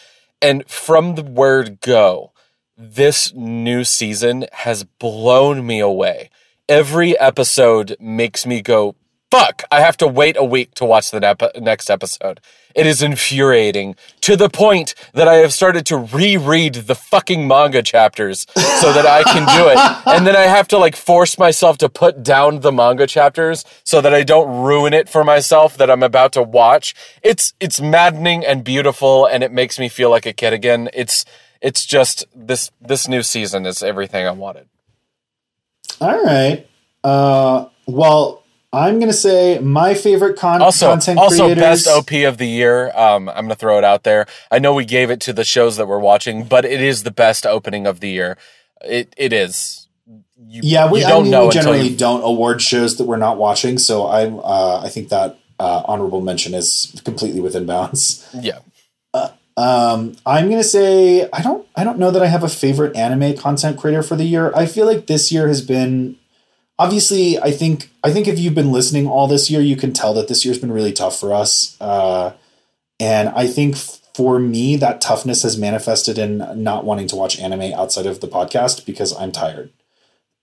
And from the word go, this new season has blown me away. Every episode makes me go, fuck, I have to wait a week to watch the nep- next episode. It is infuriating to the point that I have started to reread the fucking manga chapters so that I can do it. And then I have to like force myself to put down the manga chapters so that I don't ruin it for myself that I'm about to watch. It's it's maddening and beautiful and it makes me feel like a kid again. It's it's just this this new season is everything I wanted. All right. Uh well, I'm gonna say my favorite con- also, content also creators. best OP of the year. Um, I'm gonna throw it out there. I know we gave it to the shows that we're watching, but it is the best opening of the year. It it is. You, yeah, we, don't I mean, know we generally don't award shows that we're not watching, so I uh, I think that uh, honorable mention is completely within bounds. Yeah. Uh, um, I'm gonna say I don't I don't know that I have a favorite anime content creator for the year. I feel like this year has been obviously i think i think if you've been listening all this year you can tell that this year's been really tough for us. Uh, and i think for me that toughness has manifested in not wanting to watch anime outside of the podcast because i'm tired.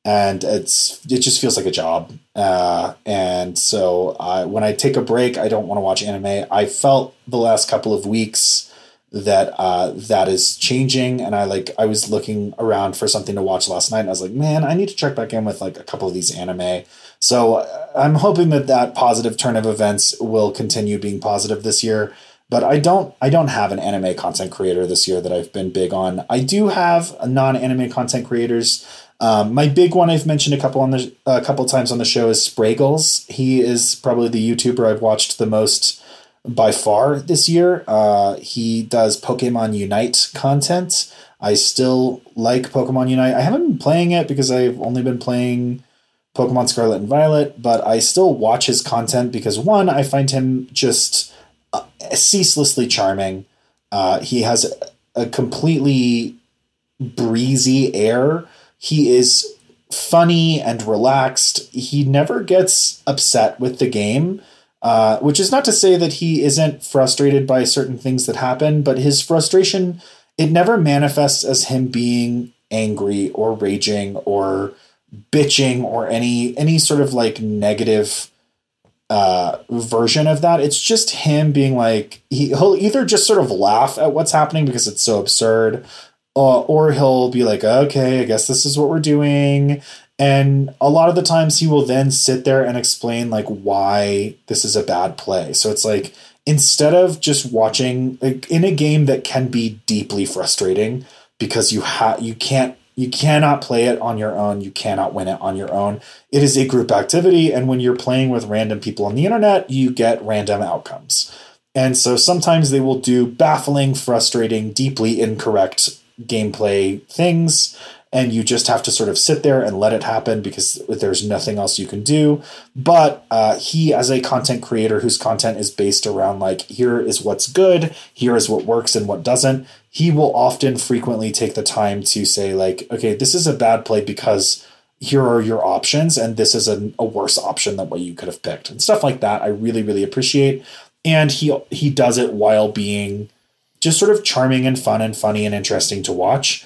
And it's it just feels like a job. Uh, and so I, when i take a break i don't want to watch anime. I felt the last couple of weeks that uh, that is changing. And i like i was looking around for something to watch last night and i was like man i need to check back in with like a couple of these anime. So uh, i'm hoping that that positive turn of events will continue being positive this year. But i don't i don't have an anime content creator this year that i've been big on. I do have non-anime content creators. Um, my big one I've mentioned a couple on the a couple times on the show is Spraggles. He is probably the YouTuber I've watched the most by far this year. Uh, he does Pokemon Unite content. I still like Pokemon Unite. I haven't been playing it because I've only been playing Pokemon Scarlet and Violet, but I still watch his content because one, I find him just uh, ceaselessly charming. Uh, he has a completely breezy air. He is funny and relaxed. He never gets upset with the game, uh, which is not to say that he isn't frustrated by certain things that happen, but his frustration it never manifests as him being angry or raging or bitching or any any sort of like negative uh, version of that. It's just him being like he, he'll either just sort of laugh at what's happening because it's so absurd, uh, or he'll be like, okay, I guess this is what we're doing. And a lot of the times he will then sit there and explain like why this is a bad play. So it's like instead of just watching like, in a game that can be deeply frustrating because you have you can't you cannot play it on your own. You cannot win it on your own. It is a group activity. And when you're playing with random people on the internet, you get random outcomes. And so sometimes they will do baffling, frustrating, deeply incorrect gameplay things and you just have to sort of sit there and let it happen because there's nothing else you can do. But uh, he, as a content creator whose content is based around like, here is what's good, here is what works and what doesn't, he will often frequently take the time to say, like, okay, this is a bad play because here are your options, and this is a, a worse option than what you could have picked, and stuff like that. I really, really appreciate. And he he does it while being just sort of charming and fun and funny and interesting to watch.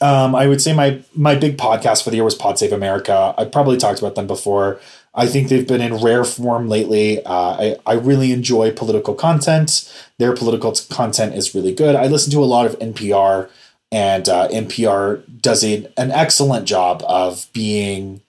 Um, I would say my my big podcast for the year was Pod Save America. I probably talked about them before. I think they've been in rare form lately. Uh, I I really enjoy political content. Their political t- content is really good. I listen to a lot of NPR, and uh, NPR does a, an excellent job of being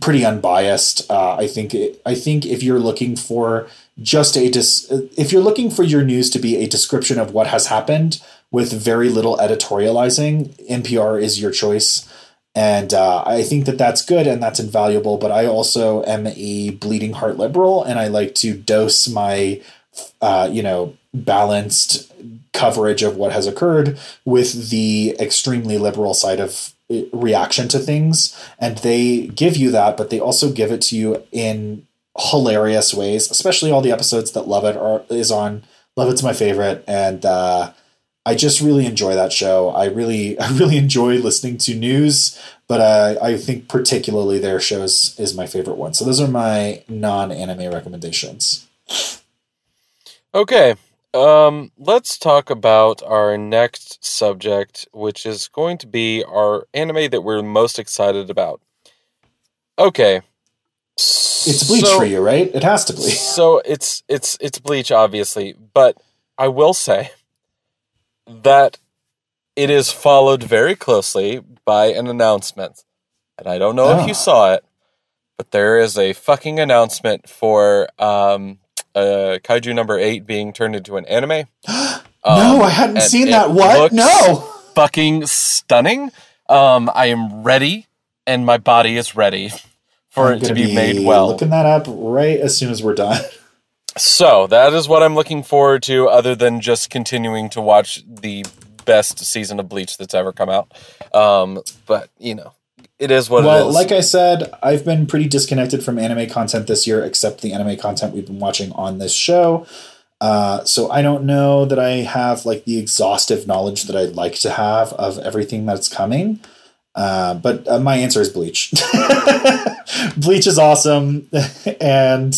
pretty unbiased. Uh, I think I think if you're looking for just a dis- if you're looking for your news to be a description of what has happened with very little editorializing, NPR is your choice. And uh, I think that that's good and that's invaluable. But I also am a bleeding heart liberal, and I like to dose my, uh, you know, balanced coverage of what has occurred with the extremely liberal side of uh, reaction to things. And they give you that, but they also give it to you in hilarious ways. Especially all the episodes that Lovett are is on. Lovett's my favorite, and uh, I just really enjoy that show. I really, I really enjoy listening to news, but uh, I think particularly their shows is my favorite one. So those are my non-anime recommendations. Okay, um, let's talk about our next subject, which is going to be our anime that we're most excited about. Okay, it's Bleach so, for you, right? It has to be. So it's it's it's Bleach, obviously, but I will say that it is followed very closely by an announcement. And I don't know oh. if you ah. saw it, but there is a fucking announcement for um, uh, Kaiju number eight being turned into an anime. no, um, I hadn't seen that. What? No. Fucking stunning. Um, I am ready, and my body is ready for I'm it to be, be made well. Looking that up right as soon as we're done. So that is what I'm looking forward to, other than just continuing to watch the best season of Bleach that's ever come out. Um, but you know, it is what well, it is. like I said, I've been pretty disconnected from anime content this year, except the anime content we've been watching on this show. Uh, so I don't know that I have like the exhaustive knowledge that I'd like to have of everything that's coming. Uh, but uh, my answer is Bleach. Bleach is awesome, and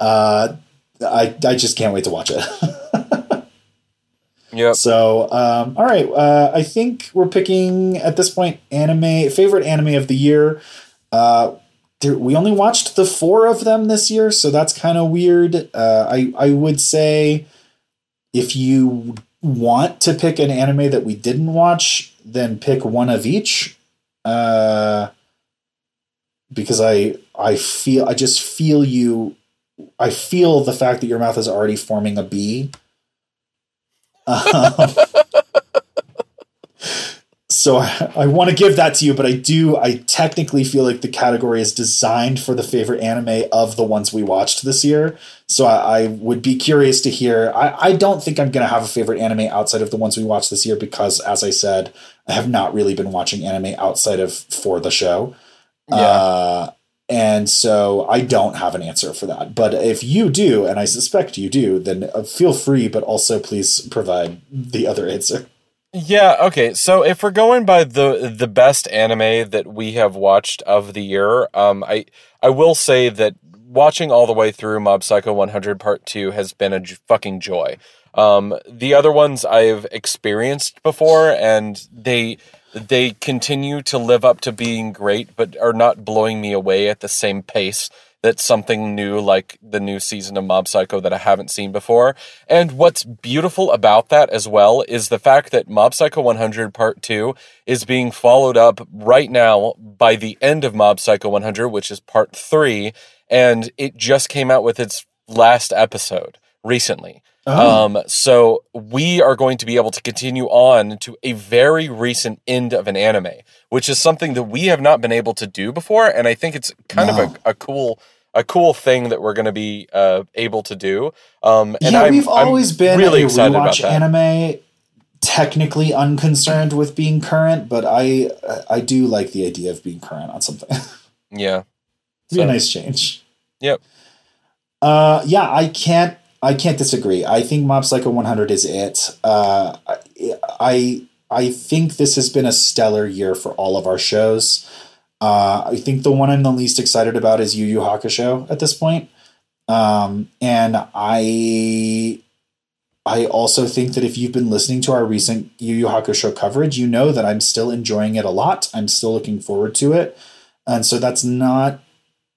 uh, I I just can't wait to watch it. yeah. So, um, all right. Uh, I think we're picking at this point anime favorite anime of the year. Uh, there, we only watched the four of them this year, so that's kind of weird. Uh, I I would say if you want to pick an anime that we didn't watch, then pick one of each. Uh, because I I feel I just feel you I feel the fact that your mouth is already forming a B. Um, so I, I want to give that to you, but I do. I technically feel like the category is designed for the favorite anime of the ones we watched this year. So I, I would be curious to hear. I, I don't think I'm going to have a favorite anime outside of the ones we watched this year because, as I said, I have not really been watching anime outside of for the show. Yeah. Uh, and so I don't have an answer for that. But if you do, and I suspect you do, then uh, feel free, but also please provide the other answer. Yeah, okay. So if we're going by the the best anime that we have watched of the year, um I I will say that watching all the way through Mob Psycho 100 Part 2 has been a j- fucking joy. Um the other ones I've experienced before and they they continue to live up to being great, but are not blowing me away at the same pace that something new like the new season of Mob Psycho that I haven't seen before. And what's beautiful about that as well is the fact that Mob Psycho 100 Part 2 is being followed up right now by the end of Mob Psycho 100, which is Part 3, and it just came out with its last episode recently. Oh. Um, so we are going to be able to continue on to a very recent end of an anime, which is something that we have not been able to do before, and I think it's kind no. of a, a, cool a cool thing that we're going to be uh, able to do. Um, and yeah, I'm, we've always I'm been really excited about that. anime, technically unconcerned with being current, but I I do like the idea of being current on something. yeah, be so. a nice change. Yep. Uh, yeah, I can't I can't disagree. I think Mob Psycho 100 is it. Uh, I I think this has been a stellar year for all of our shows. Uh, I think the one I'm the least excited about is Yu Yu Hakusho at this point. Um, and I I also think that if you've been listening to our recent Yu Yu Hakusho coverage, you know that I'm still enjoying it a lot. I'm still looking forward to it. And so that's not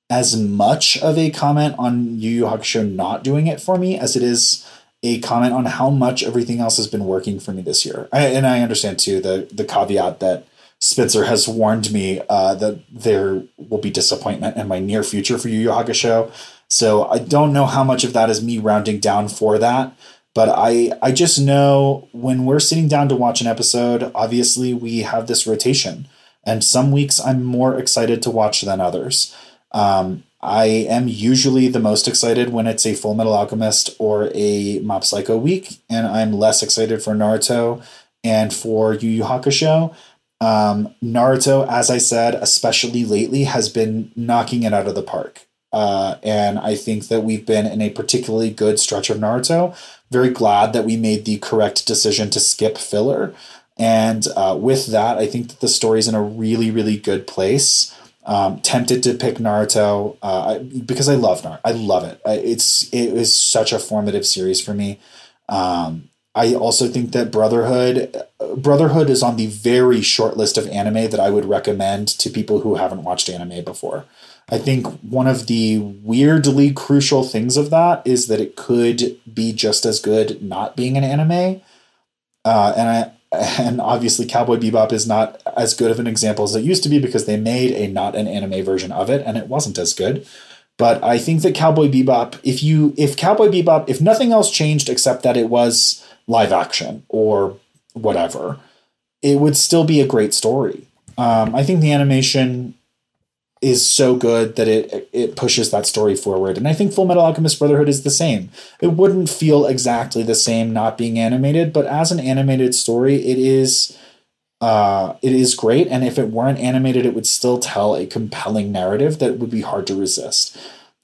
as much of a comment on Yu Yu Hakusho not doing it for me as it is a comment on how much everything else has been working for me this year. I, and I understand too the the caveat that Spencer has warned me uh, that there will be disappointment in my near future for Yu Yu Hakusho. So I don't know how much of that is me rounding down for that. But I, I just know when we're sitting down to watch an episode, obviously we have this rotation. And some weeks I'm more excited to watch than others. Um, I am usually the most excited when it's a Fullmetal Alchemist or a Mob Psycho week, and I'm less excited for Naruto and for Yu Yu Hakusho. Um, Naruto, as I said, especially lately, has been knocking it out of the park. Uh, and I think that we've been in a particularly good stretch of Naruto. Very glad that we made the correct decision to skip filler. And uh, with that, I think that the story's in a really, really good place. Um, tempted to pick Naruto uh, because I love Naruto. I love it. It's it was such a formative series for me. Um, I also think that Brotherhood Brotherhood is on the very short list of anime that I would recommend to people who haven't watched anime before. I think one of the weirdly crucial things of that is that it could be just as good not being an anime. Uh, and I and obviously Cowboy Bebop is not as good of an example as it used to be because they made a not an anime version of it and it wasn't as good. But I think that Cowboy Bebop, if you if Cowboy Bebop, if nothing else changed except that it was live action or whatever, it would still be a great story. Um, I think the animation is so good that it it pushes that story forward. And I think Fullmetal Alchemist Brotherhood is the same. It wouldn't feel exactly the same not being animated, but as an animated story, it is uh, it is great. And if it weren't animated, it would still tell a compelling narrative that would be hard to resist.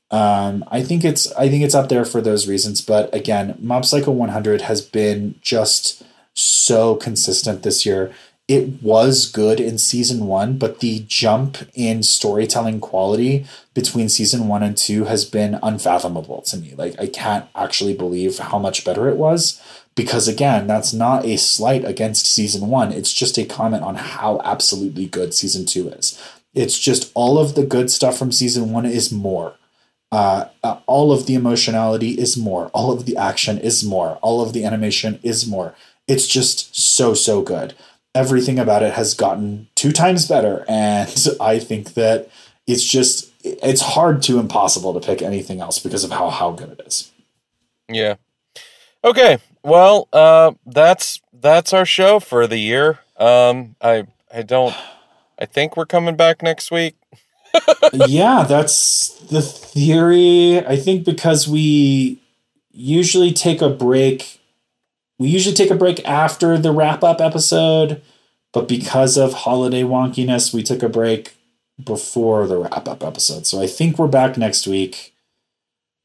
Um, I think it's I think it's up there for those reasons. But again, Mob Psycho 100 has been just so consistent this year it was good in season one, but the jump in storytelling quality between season one and two has been unfathomable to me. Like, I can't actually believe how much better it was because, again, that's not a slight against season one. It's just a comment on how absolutely good season two is. It's just all of the good stuff from season one is more. Uh, uh, all of the emotionality is more. All of the action is more. All of the animation is more. It's just so, so good everything about it has gotten two times better. And I think that it's just, it's hard to impossible to pick anything else because of how, how good it is. Yeah. Okay. Well, uh, that's, that's our show for the year. Um, I I don't. I think we're coming back next week. yeah, that's the theory. I think because we usually take a break, we usually take a break after the wrap up episode, but because of holiday wonkiness, we took a break before the wrap up episode. So I think we're back next week.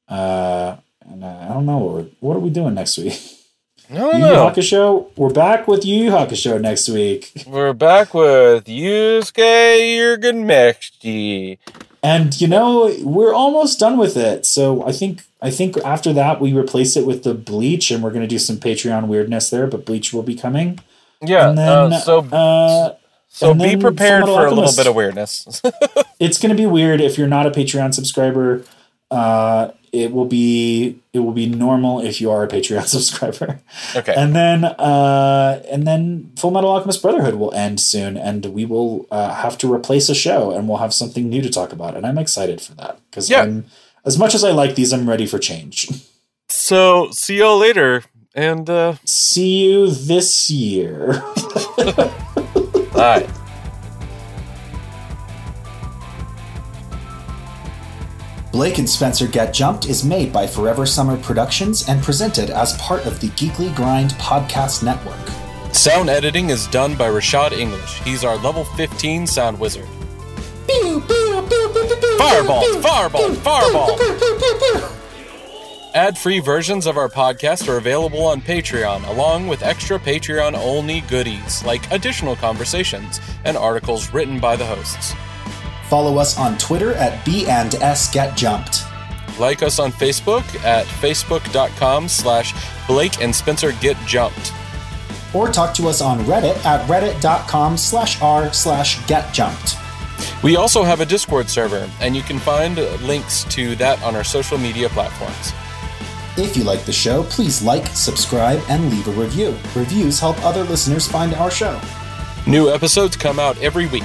Uh, and I don't know what, we're, what are we doing next week. No, Yu no. Hakusho. We're back with Yu Hakusho next week, We're back with Yusuke Urameshi. And you know we're almost done with it. So I think I think after that we replace it with the Bleach, and we're gonna do some Patreon weirdness there. But Bleach will be coming. Yeah. and then uh, so uh, so be prepared for a little bit of weirdness. it's going to be weird if you're not a Patreon subscriber. Uh, it will be it will be normal if you are a Patreon subscriber. okay. And then uh, and then Fullmetal Alchemist Brotherhood will end soon, and we will uh, have to replace a show, and we'll have something new to talk about. And I'm excited for that because Yeah. I'm as much as I like these, I'm ready for change. so see y'all later, and uh, See you this year. bye. Blake and Spencer Get Jumped is made by Forever Summer Productions and presented as part of the Geekly Grind podcast network. Sound editing is done by Rashad English. He's our level 15 sound wizard. Fireball! Fireball! Fireball! Ad free versions of our podcast are available on Patreon, along with extra Patreon only goodies like additional conversations and articles written by the hosts. Follow us on Twitter at B and S Get Jumped. Like us on Facebook at facebook.com slash Blake and Spencer Get Jumped. Or talk to us on Reddit at reddit.com slash r slash get jumped. We also have a Discord server, and you can find links to that on our social media platforms. If you like the show, please like, subscribe, and leave a review. Reviews help other listeners find our show. New episodes come out every week.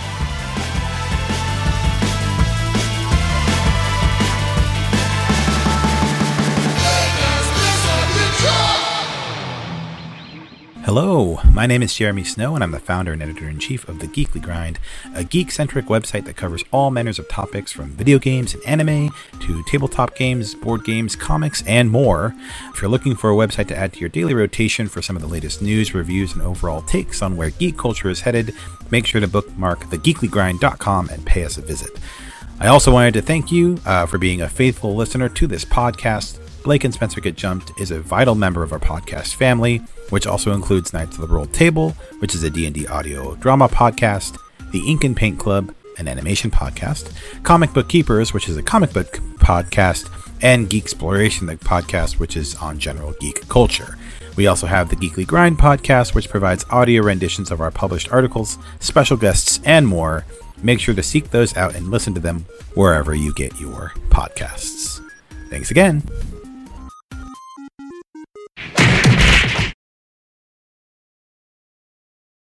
Hello, my name is Jeremy Snow, and I'm the founder and editor in chief of The Geekly Grind, a geek centric website that covers all manners of topics from video games and anime to tabletop games, board games, comics, and more. If you're looking for a website to add to your daily rotation for some of the latest news, reviews, and overall takes on where geek culture is headed, make sure to bookmark thegeeklygrind.com and pay us a visit. I also wanted to thank you uh, for being a faithful listener to this podcast. Blake and Spencer Get Jumped is a vital member of our podcast family, which also includes Knights of the World Table, which is a D&D audio drama podcast, the Ink and Paint Club, an animation podcast, Comic Book Keepers, which is a comic book podcast, and Geek Exploration, the podcast, which is on general geek culture. We also have the Geekly Grind podcast, which provides audio renditions of our published articles, special guests, and more. Make sure to seek those out and listen to them wherever you get your podcasts. Thanks again.